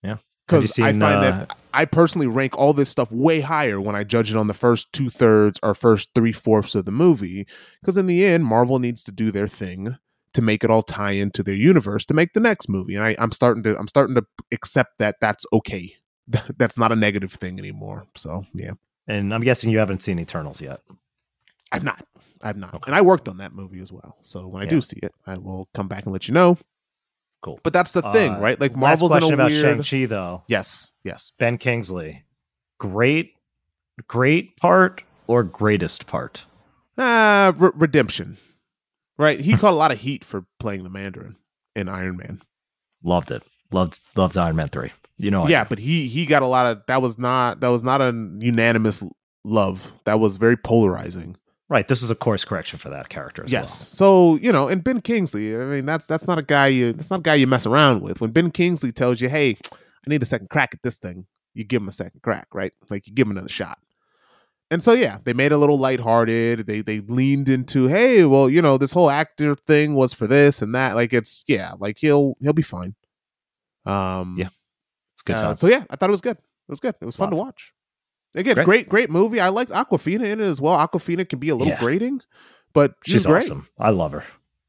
Yeah. Because I find uh, that I personally rank all this stuff way higher when I judge it on the first two thirds or first three fourths of the movie. Because in the end, Marvel needs to do their thing to make it all tie into their universe to make the next movie. And I, I'm starting to I'm starting to accept that that's okay. that's not a negative thing anymore. So yeah, And I'm guessing you haven't seen Eternals yet. I've not. I've not. Okay. And I worked on that movie as well. So when I Yeah. do see it, I will come back and let you know. Cool. But that's the thing, Uh, right? Like Last Marvel's in question a about weird. Shang-Chi, though. Yes, yes. Ben Kingsley, great, great part or greatest part? Ah, re- redemption. Right? He caught a lot of heat for playing the Mandarin in Iron Man. Loved it. Loved loved Iron Man three. You know, yeah, but he he got a lot of that was not that was not a unanimous love. That was very polarizing. Right. This is a course correction for that character. As yes. So, you know, and Ben Kingsley, I mean, that's that's not a guy you that's not a guy you mess around with. When Ben Kingsley tells you, "Hey, I need a second crack at this thing." You give him a second crack, right? Like you give him another shot. And so yeah, they made it a little lighthearted. They they leaned into, "Hey, well, you know, this whole actor thing was for this and that." Like it's yeah, like he'll he'll be fine. Um Yeah, It's good uh, so yeah, I thought it was good. It was good. It was fun to watch. Again, Great. great, great movie. I liked Awkwafina in it as well. Awkwafina can be a little Yeah. grating, but she's, She's great. awesome. I love her.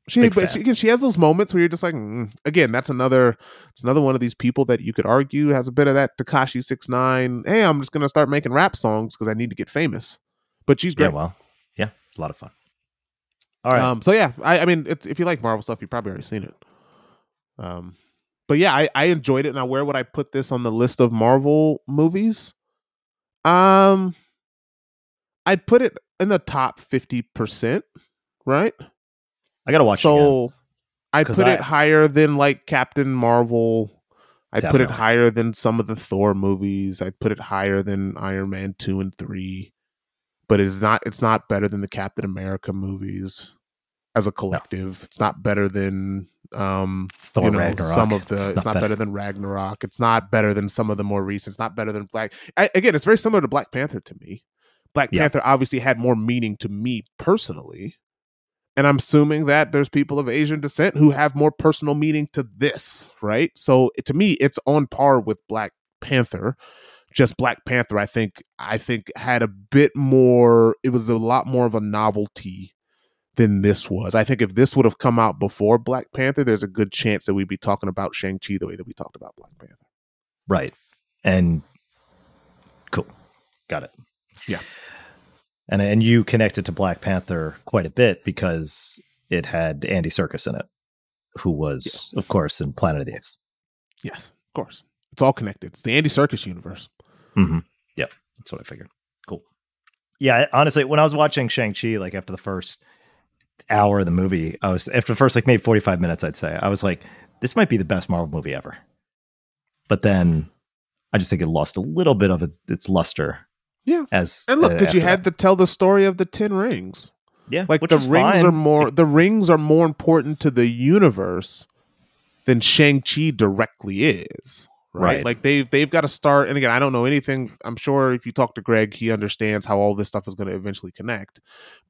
She, but she, again, she has those moments where you're just like, mm. again, that's another, it's another one of these people that you could argue has a bit of that Tekashi six nine. Hey, I'm just gonna start making rap songs because I need to get famous. But she's Yeah, great. well, Yeah, A lot of fun. All right. Um, so yeah, I, I mean, it's, if you like Marvel stuff, you've probably already seen it. Um, but yeah, I, I enjoyed it. Now, where would I put this on the list of Marvel movies? Um, I'd put it in the top fifty percent, right? I gotta watch it. Again. So I'd put I- it higher than like Captain Marvel. I'd put it higher than some of the Thor movies. I'd put it higher than Iron Man two and three. But it's not. It's not better than the Captain America movies as a collective. It's not better than um, Thor you know, Ragnarok. some of the. It's It's, not not, better. better. than Ragnarok. It's not better than some of the more recent. It's not better than Black. I, again, it's very similar to Black Panther to me. Black Yeah. Panther obviously had more meaning to me personally. And I'm assuming that there's people of Asian descent who have more personal meaning to this, right? So to me, it's on par with Black Panther. Just Black Panther, I think, I think had a bit more. It was a lot more of a novelty than this was. I think if this would have come out before Black Panther, there's a good chance that we'd be talking about Shang Chi the way that we talked about Black Panther. Right. And cool. Got it. Yeah. And and you connected to Black Panther quite a bit because it had Andy Serkis in it, who was, of course, in Planet of the Apes. Yes, of course, it's all connected. It's the Andy Serkis universe. Mm-hmm. Yep. That's what I figured. Cool. Yeah, honestly, when I was watching Shang-Chi, like after the first hour of the movie, I was after the first like maybe 45 minutes, I'd say, I was like, this might be the best Marvel movie ever. But then I just think it lost a little bit of it, its luster. Yeah. As And look, uh, because you after had that. to tell the story of the Ten Rings. yeah, Like the rings fine. are more the rings are more important to the universe than Shang Chi directly is. Right? Right. Like they've they've got to start. And again, I don't know anything. I'm sure if you talk to Greg, he understands how all this stuff is going to eventually connect.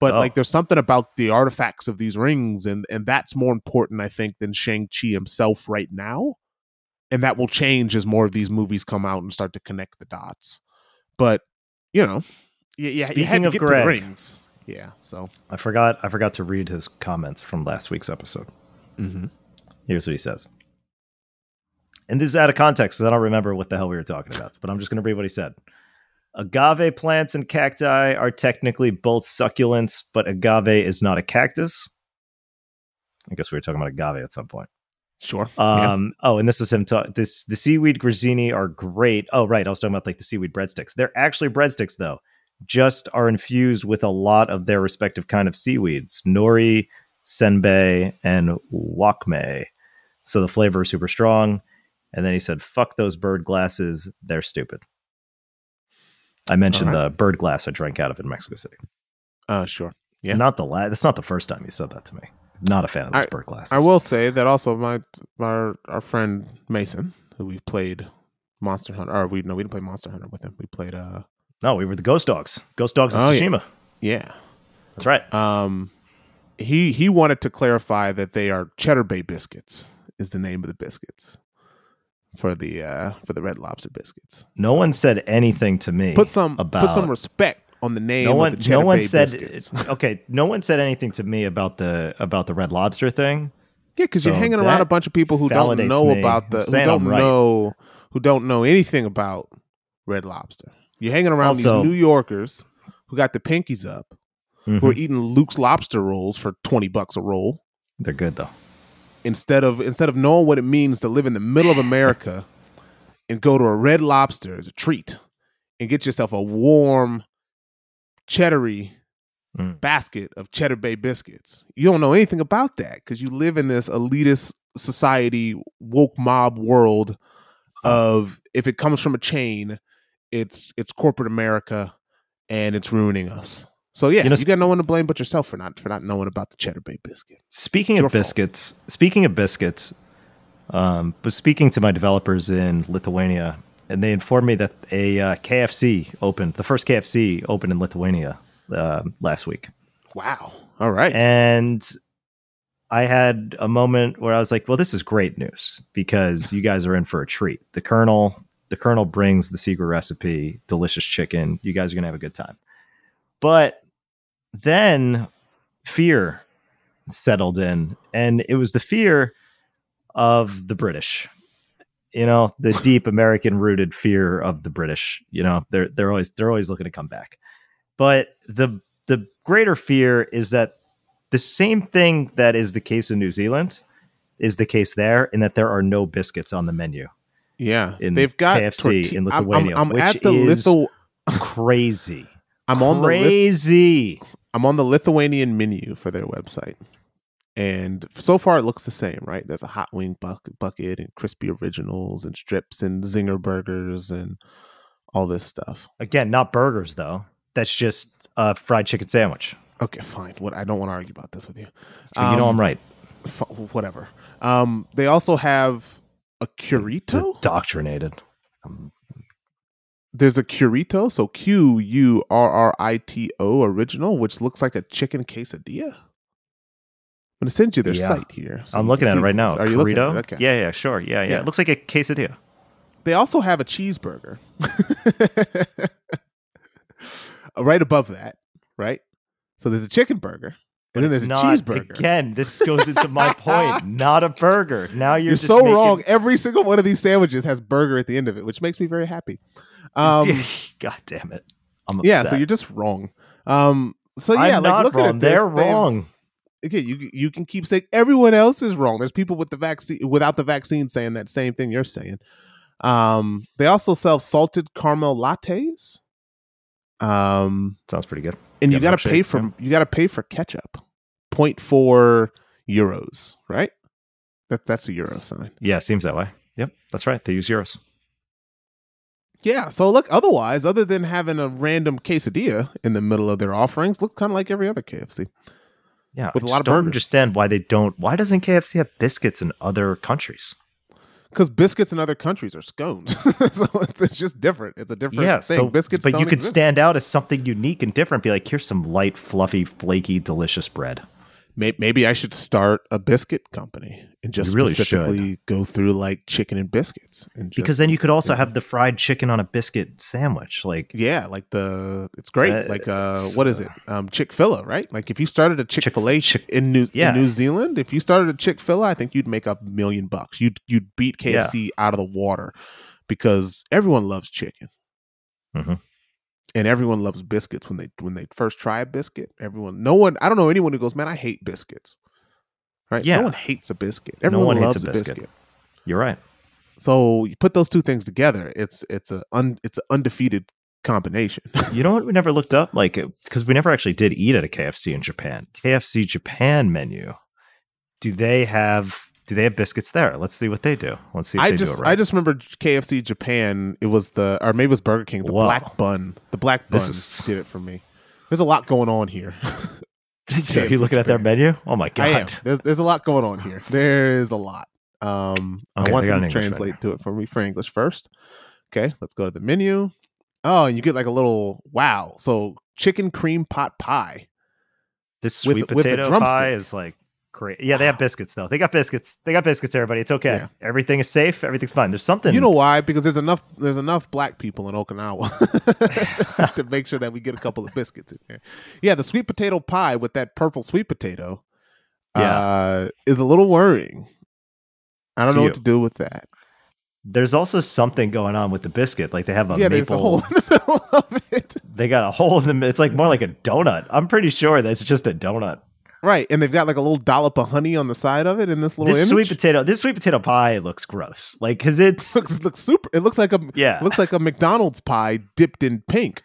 But Oh. like, there's something about the artifacts of these rings, and and that's more important, I think, than Shang Chi himself right now. And that will change as more of these movies come out and start to connect the dots. But you know, yeah, yeah. Speaking to of Greg. the rings. Yeah. So. I forgot I forgot to read his comments from last week's episode. Mm-hmm. Here's what he says. And this is out of context because I don't remember what the hell we were talking about, but I'm just going to read what he said. Agave plants and cacti are technically both succulents, but agave is not a cactus. I guess we were talking about agave at some point. Sure. Yeah. Um, Oh, and this is him. Ta- this the seaweed grissini are great. Oh, right. I was talking about like the seaweed breadsticks. They're actually breadsticks though. Just are infused with a lot of their respective kind of seaweeds: nori, senbei, and wakame. So the flavor is super strong. And then he said, "Fuck those bird glasses. They're stupid." I mentioned right. the bird glass I drank out of in Mexico City. Uh, sure. It's Yeah. not the la- That's not the first time you said that to me. Not a fan of those bird glasses. I will say that also my our our friend Mason, who we played Monster Hunter, or we no, we didn't play Monster Hunter with him. We played uh, No, we were the ghost dogs. Ghost dogs of Oh, yeah. Yeah. That's right. Um, he he wanted to clarify that they are Cheddar Bay biscuits is the name of the biscuits for the uh for the Red Lobster biscuits. No one said anything to me. Put some about put some respect on the name. no one. Of the No one Bay said. biscuits. okay, no one said anything to me about the about the Red Lobster thing. Yeah, because you're hanging around a bunch of people who don't know me. about the who don't right. know who don't know anything about Red Lobster. You're hanging around Also- these New Yorkers who got the pinkies up, who are Mhm. eating Luke's lobster rolls for twenty bucks a roll They're good though. Instead of instead of knowing what it means to live in the middle of America and go to a Red Lobster as a treat and get yourself a warm cheddary Mm. basket of Cheddar Bay biscuits. You don't know anything about that because you live in this elitist society, woke mob world of if it comes from a chain, it's it's corporate America and it's ruining us. So yeah, You you, got no one to blame but yourself for not for not knowing about the Cheddar Bay biscuit. Speaking of fault. biscuits, speaking of biscuits, um, was speaking to my developers in Lithuania, and they informed me that a uh, KFC opened. The first KFC opened in Lithuania uh, last week. Wow. All right. And I had a moment where I was like, well, this is great news because you guys are in for a treat. The Colonel, the Colonel brings the secret recipe, delicious chicken. You guys are going to have a good time. But then fear settled in, and it was the fear of the British. You know, the deep American rooted fear of the British. You know, they're they're always they're always looking to come back. But the the greater fear is that the same thing that is the case in New Zealand is the case there, in that there are no biscuits on the menu. Yeah, In they've got KFC in I'm- I'm- Lithuania, I'm, which at the is Lithu- Crazy, I'm on the Lith- crazy. I'm on the Lithuanian menu for their website. And so far, it looks the same, right? There's a hot wing bucket, bucket and crispy originals and strips and zinger burgers and all this stuff. Again, not burgers though. That's just a fried chicken sandwich. Okay, fine. What I don't want to argue about this with you. So you know Um, I'm right. F- whatever. Um, they also have a Qurrito. Indoctrinated. Um, There's a Qurrito, so Q U R R I T O original, which looks like a chicken quesadilla. I'm gonna send you their Yeah. site here. so I'm looking at it right now. Are you looking at it? Okay. Yeah, yeah, sure. Yeah, yeah, Yeah. It looks like a quesadilla. They also have a cheeseburger. right above that, right? So there's a chicken burger, and then there's a not, cheeseburger. Again, this goes into my point. Not a burger. Now you're, You're, so making- wrong. Every single one of these sandwiches has burger at the end of it, which makes me very happy. Um, God damn it. I'm yeah, so you're just wrong. Um, so yeah, I'm like looking wrong. at this, They're they wrong. okay, you you can keep saying everyone else is wrong. There's people with the vaccine without the vaccine saying that same thing you're saying. Um, they also sell salted caramel lattes. Um, Sounds pretty good. And you got to pay for yeah. you got to pay for ketchup. 0.4 euros, right? That that's a euro sign. Yeah, seems that way. Yep, that's right. They use euros. Yeah. So look, otherwise, other than having a random quesadilla in the middle of their offerings, looks kind of like every other KFC. Yeah, With I a lot of don't burgers. understand why they don't. Why doesn't KFC have biscuits in other countries? Because biscuits in other countries are scones, so it's, it's just different. It's a different yeah, thing. so biscuits, but you could exist. stand out as something unique and different. Be like, here's some light, fluffy, flaky, delicious bread. May- Maybe I should start a biscuit company and just really specifically go through like chicken and biscuits, and just, because then you could also yeah. have the fried chicken on a biscuit sandwich. Like, yeah, like the it's great. Uh, like uh, what is it? Um, Chick Fil A, right? Like if you started a Chick Fil A in New yeah. in New Zealand, if you started a Chick Fil A, I think you'd make a million bucks. You'd you'd beat KFC out of the water because everyone loves chicken. Mhm. And everyone loves biscuits when they when they first try a biscuit. Everyone, no one, I don't know anyone who goes, man, I hate biscuits. Right? Yeah. no one hates a biscuit. Everyone one hates loves a a biscuit. biscuit. you're right. So you put those two things together, it's it's a un, it's an undefeated combination. You know what? We never looked up, like, uh, because we never actually did eat at a KFC in Japan. KFC Japan menu. Do they have? Do they have biscuits there? Let's see what they do. Let's see. If I they just right. I just remember KFC Japan. It was the or maybe it was Burger King. The Whoa. black bun. The black bun is- did it for me. There's a lot going on here. So are you looking at their menu? Oh my I am. god! There's there's a lot going on here. There is a lot. Um, Okay, I want them to translate to it for me for English first. Okay, let's go to the menu. Oh, and you get like a little wow. So chicken cream pot pie. This with- sweet with a potato drumstick. pie is like great. Yeah, they have biscuits though. They got biscuits. They got biscuits. Everybody, it's okay. Yeah. Everything is safe. Everything's fine. There's something. You know why? Because there's enough there's enough black people in Okinawa to make sure that we get a couple of biscuits in there. Yeah, the sweet potato pie with that purple sweet potato uh, is a little worrying. I don't To know you. what to do with that. There's also something going on with the biscuit. Like they have a yeah, there's a maple. hole in the middle of it. They got a hole in the. It's like more like a donut. I'm pretty sure that's just a donut. Right, and they've got like a little dollop of honey on the side of it in this little This image. sweet potato. This sweet potato pie looks gross. Like because it's looks looks super. It looks like a yeah. looks like a McDonald's pie dipped in pink.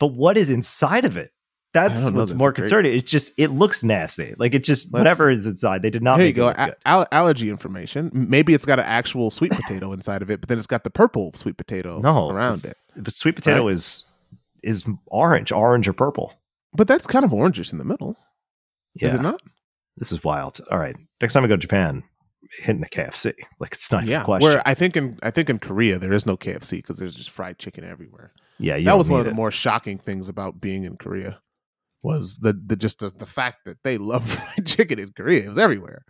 but what is inside of it? That's know. what's That's more great- concerning. It just it looks nasty. Like it just Let's- whatever is inside. They did not Here you make it go. A- al- allergy information. Maybe it's got an actual sweet potato inside of it, but then it's got the purple sweet potato No, around it. The sweet potato Right. is is orange, orange or purple. But that's kind of orangish in the middle, Yeah, is it not? this is wild. All right, next time I go to Japan, hitting a KFC. Like it's not yeah. a question. Where I think in I think in Korea there is no KFC because there's just fried chicken everywhere. yeah, you that was one of need the it. more shocking things about being in Korea was the the just the, the fact that they love fried chicken in Korea. It was everywhere.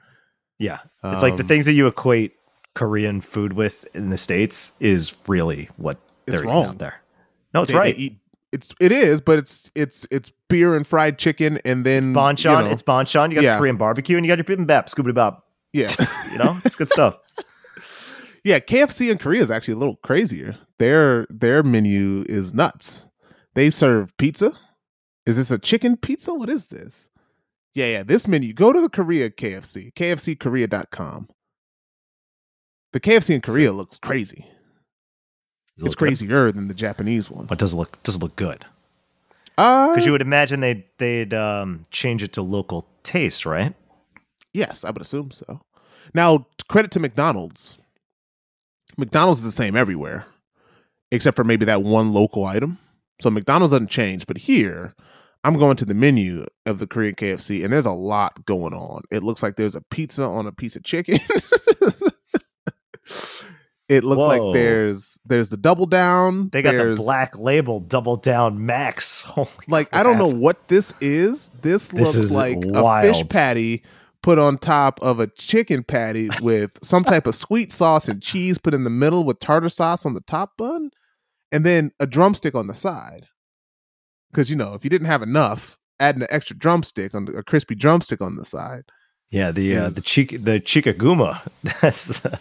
Yeah, it's like the Um, things that you equate Korean food with in the states is really what they're eating wrong. out there. No, it's They- they right. eat- it's it is, but it's it's it's beer and fried chicken, and then It's banchan. you know, it's banchan. You got Yeah. the Korean barbecue, and you got your bibimbap, scoobity bop. yeah. You know, it's good stuff. Yeah, KFC in Korea is actually a little crazier. Their their menu is nuts. They serve pizza. Is this a chicken pizza? What is this? Yeah, yeah. This menu. Go to the Korea KFC, kfckorea.com. The KFC in Korea looks crazy. Does it It's look good? crazier than the Japanese one. But does it look does it look good? Uh, Because you would imagine they'd they'd um, change it to local taste, right? yes, I would assume so. Now, credit to McDonald's. McDonald's is the same everywhere, except for maybe that one local item. So McDonald's doesn't change. But here, I'm going to the menu of the Korean KFC, and there's a lot going on. It looks like there's a pizza on a piece of chicken. it looks Whoa. like there's there's the double down. They got there's, the black label double down max. Holy like I don't know what this is. This, This looks is like a fish patty put on top of a chicken patty with some type of sweet sauce and cheese put in the middle with tartar sauce on the top bun, and then a drumstick on the side. Because you know, if you didn't have enough, adding an extra drumstick on the, a crispy drumstick on the side. Yeah, the uh, the chica the chikaguma. That's the,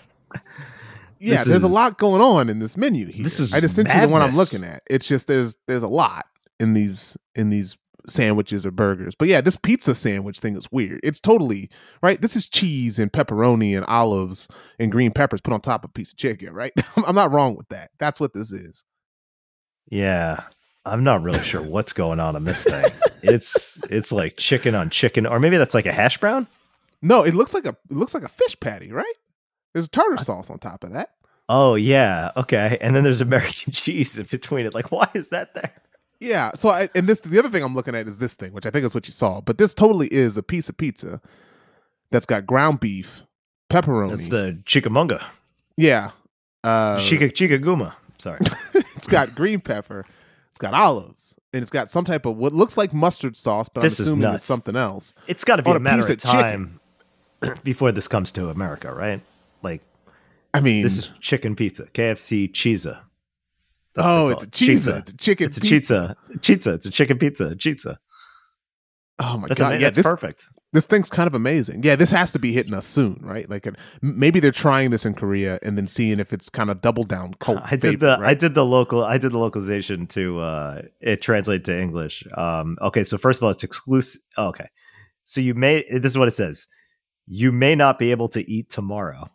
Yeah, This there's a lot going on in this menu here. This is I just sent you the one I'm looking at. It's just there's there's a lot in these in these sandwiches or burgers. But yeah, this pizza sandwich thing is weird. It's totally right. This is cheese and pepperoni and olives and green peppers put on top of a piece of chicken, right? I'm not wrong with that. That's what this is. yeah. I'm not really sure what's going on in this thing. it's it's like chicken on chicken, or maybe that's like a hash brown. No, it looks like a it looks like a fish patty, right? There's tartar sauce on top of that. Oh yeah, okay. And then there's American cheese in between it. Like, why is that there? Yeah. So I, and this the other thing I'm looking at is this thing, which I think is what you saw. But this totally is a piece of pizza that's got ground beef, pepperoni. That's the chikamunga, yeah. Uh, Chica chikaguma. Sorry. it's got green pepper. It's got olives, and it's got some type of what looks like mustard sauce, but This I'm is assuming nuts. it's something else. It's got to be a a matter of of time before this comes to America, right? I mean, this is chicken pizza, KFC cheesa. oh, it's a cheesa. It's a chicken. It's a pizza. Pizza. It's a chicken pizza. Pizza. Oh my That's, god! yeah, this perfect. this thing's kind of amazing. Yeah, this has to be hitting us soon, right? Like, uh, maybe they're trying this in Korea and then seeing if it's kind of double down cult. I did favorite, the I did the local I did the localization to uh it translate to English. Um okay, so first of all it's exclusive oh, okay. So you may this is what it says. You may not be able to eat tomorrow.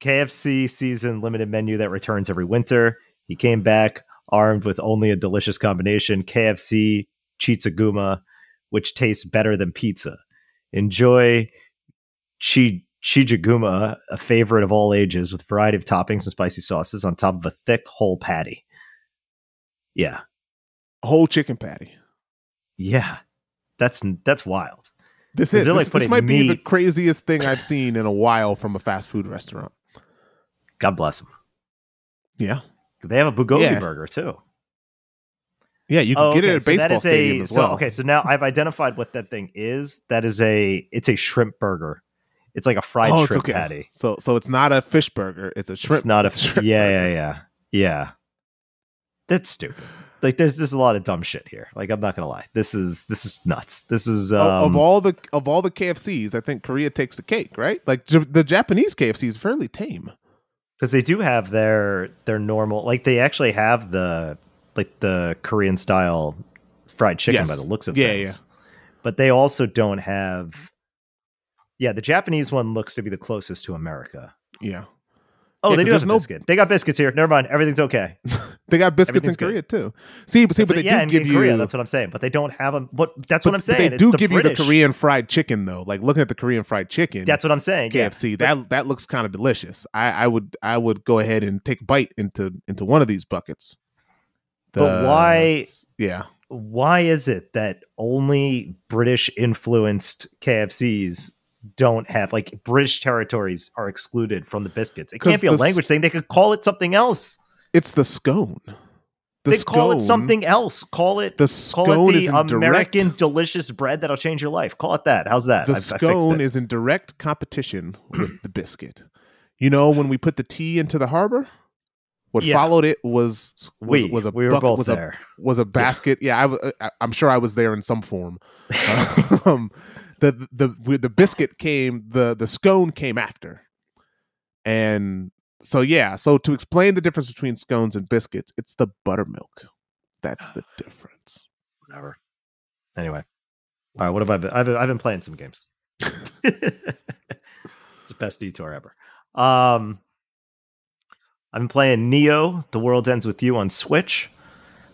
KFC season limited menu that returns every winter. He came back armed with only a delicious combination KFC Chitsaguma, which tastes better than pizza. Enjoy chi chijaguma, a favorite of all ages, with a variety of toppings and spicy sauces on top of a thick whole patty. Yeah, whole chicken patty. yeah, that's that's wild. This Is is there, like, this, this might be the craziest thing I've seen in a while from a fast food restaurant. God bless them. Yeah, They have a bulgogi Yeah. burger too. yeah, you can Oh, get okay, it at so that baseball stadium a- as so, well. okay, so now I've identified what that thing is. That is a it's a shrimp burger. It's like a fried oh, shrimp okay. patty. So, so it's not a fish burger; it's a shrimp. it's not a shrimp yeah, burger. yeah, yeah, yeah. That's stupid. Like there's there's a lot of dumb shit here. Like I'm not gonna lie. This is this is nuts. This is um, of, of all the of all the KFCs, I think Korea takes the cake, right? Like J- the Japanese KFC is fairly tame. Because they do have their their normal like they actually have the like the Korean style fried chicken Yes. by the looks of Yeah, things. But they also don't have Yeah, the Japanese one looks to be the closest to America. Yeah, Oh, Yeah, they do have no- biscuit. They got biscuits here. Never mind. Everything's okay. they got biscuits in good. Korea too. See, but see, but what- they yeah, do in, give in you. Korea. That's what I'm saying. But they don't have them. What? That's but- what I'm saying. They do the give you the Korean fried chicken though. Like looking at the Korean fried chicken. That's what I'm saying. yeah. KFC. That that looks kind of delicious. I, I would I would go ahead and take a bite into into one of these buckets. But why? Yeah, why is it that only British influenced KFCs don't have like British territories are excluded from the biscuits? It can't be a the language thing. They could call it something else. it's the scone. The they call it something else. Call it The call scone it is the American direct. delicious bread that'll change your life. Call it that. How's that? The I've- I scone it. is in direct competition with the biscuit. You know when we put the tea into the harbor, what Yeah. followed it was was, we was a we were bucket- both was a there. was a basket. Yeah, I'm sure I was there in some form. um, the the the biscuit came the the scone came after, and so yeah. So to explain the difference between scones and biscuits, it's the buttermilk. That's the difference. Whatever. Anyway, all right. What have I been? I've been, I've been playing some games. it's the best detour ever. Um, I've been playing Neo: The World Ends with You on Switch.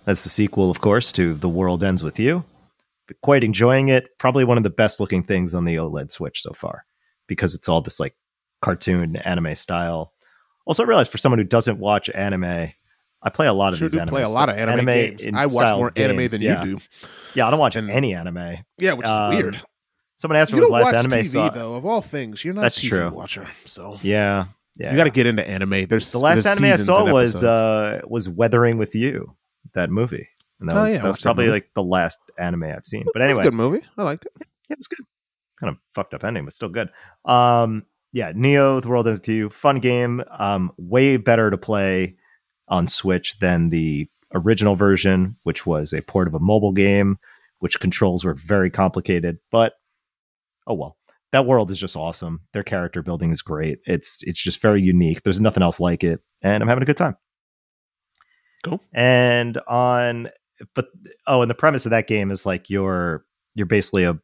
That's the sequel, of course, to The World Ends with You. Quite enjoying it. Probably one of the best looking things on the OLED Switch so far because it's all this like cartoon anime style. Also, I realized for someone who doesn't watch anime, I play a lot of Sure these do anime play a lot of stuff- anime, games. I watch more anime than yeah. you do. Yeah, I don't watch And- any anime. Yeah, which is Um, weird. Someone asked me what last anime. TV I- though. Of all things, you're not That's a TV true. watcher. So yeah, yeah. you got to get into anime. There's the last there's anime I saw was uh was Weathering with You, that movie. And that Oh, was, yeah, that was watched that probably like the last anime I've seen. But It's anyway, a good movie. I liked it. yeah, it was good. Kind of fucked up ending, but still good. Um, yeah, Neo: The World Ends with You, fun game. Um, way better to play on Switch than the original version, which was a port of a mobile game, which controls were very complicated. But oh well, that world is just awesome. Their character building is great. It's it's just very unique. There's nothing else like it, and I'm having a good time. Cool. And on, but oh, and the premise of that game is like you're you're basically a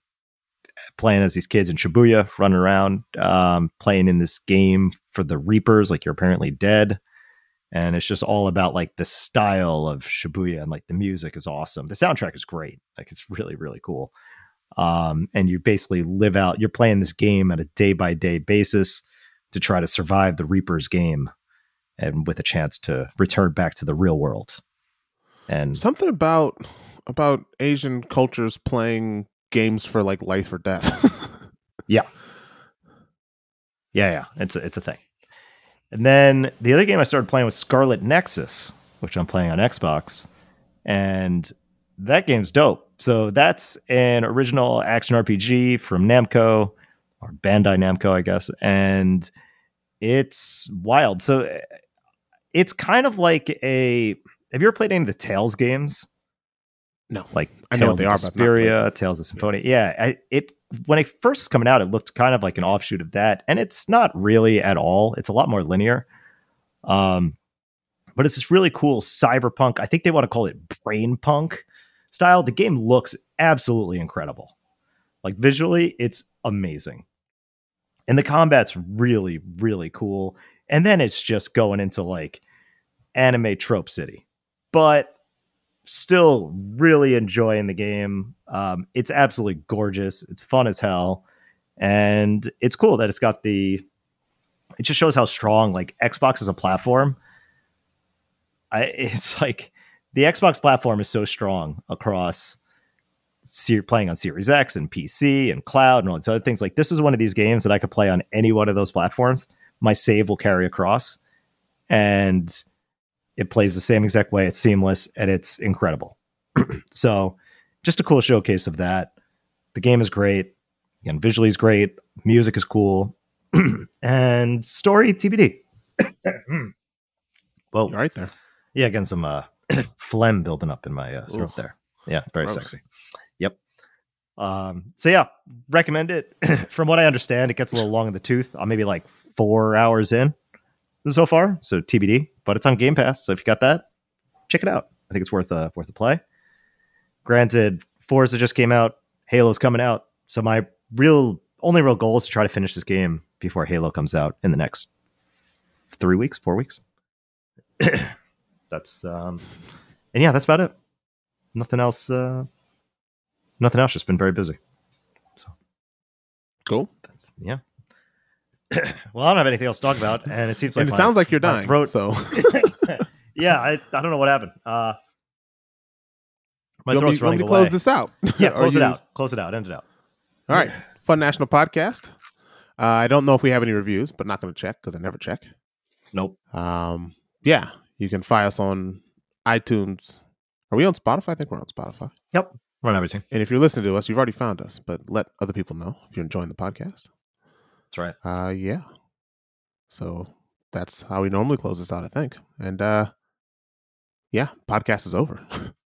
playing as these kids in Shibuya, running around, um, playing in this game for the Reapers. Like you're apparently dead, and it's just all about like the style of Shibuya and like the music is awesome. The soundtrack is great. Like it's really really cool. Um, and you basically live out. You're playing this game at a day by day basis to try to survive the Reapers game, and with a chance to return back to the real world. And Something about about Asian cultures playing games for like life or death. Yeah, yeah, yeah. it's a, it's a thing. And then the other game I started playing was Scarlet Nexus, which I'm playing on Xbox, and that game's dope. So that's an original action RPG from Namco or Bandai Namco, I guess, and it's wild. So uh, it's kind of like a. Have you ever played any of the Tales games? No. like I know what Tales they of are, but I've not played Vesperia. Tales of Symphonia. Yeah, I, it when it first was coming out, it looked kind of like an offshoot of that, and it's not really at all. It's a lot more linear. Um, but it's this really cool cyberpunk. I think they want to call it brain punk style. The game looks absolutely incredible. Like visually, it's amazing. And the combat's really, really cool. And then it's just going into like anime trope city. But still really enjoying the game. Um, it's absolutely gorgeous. It's fun as hell. And it's cool that it's got the it just shows how strong like Xbox as a platform. I it's like the Xbox platform is so strong across se- playing on Series X and PC and cloud and all these other things. Like this is one of these games that I could play on any one of those platforms. My save will carry across, and it plays the same exact way. It's seamless and it's incredible. so, just a cool showcase of that. The game is great. Again, visually is great. Music is cool, and story TBD. well, You're right there. yeah, again, some uh, phlegm building up in my uh, throat Oof. there. Yeah, very Gross. sexy. Yep. Um, so yeah, recommend it. From what I understand, it gets a little long in the tooth. I'm maybe like four hours in so far, so TBD. But it's on Game Pass, so if you got that, check it out. I think it's worth a worth a play. Granted, Forza just came out, Halo's coming out, so my real only real goal is to try to finish this game before Halo comes out in the next three weeks, four weeks. that's um, and yeah, that's about it. Nothing else. Uh, nothing else. Just been very busy. So cool. That's yeah. well, I don't have anything else to talk about, and it seems like and it my- sounds like you're dying. Throat. So yeah, I, I don't know what happened. Uh, my you me, throat's want running me to away. close this out? yeah, close it you- out. Close it out. End it out. All right. Fun National Podcast. Uh, I don't know if we have any reviews, but not going to check because I never check. Nope. Um, yeah, you can find us on iTunes. Are we on Spotify? I think we're on Spotify. Yep. Run everything. And if you're listening to us, you've already found us, but let other people know if you're enjoying the podcast. That's right. Uh, yeah. So that's how we normally close this out, I think. And uh, yeah, podcast is over.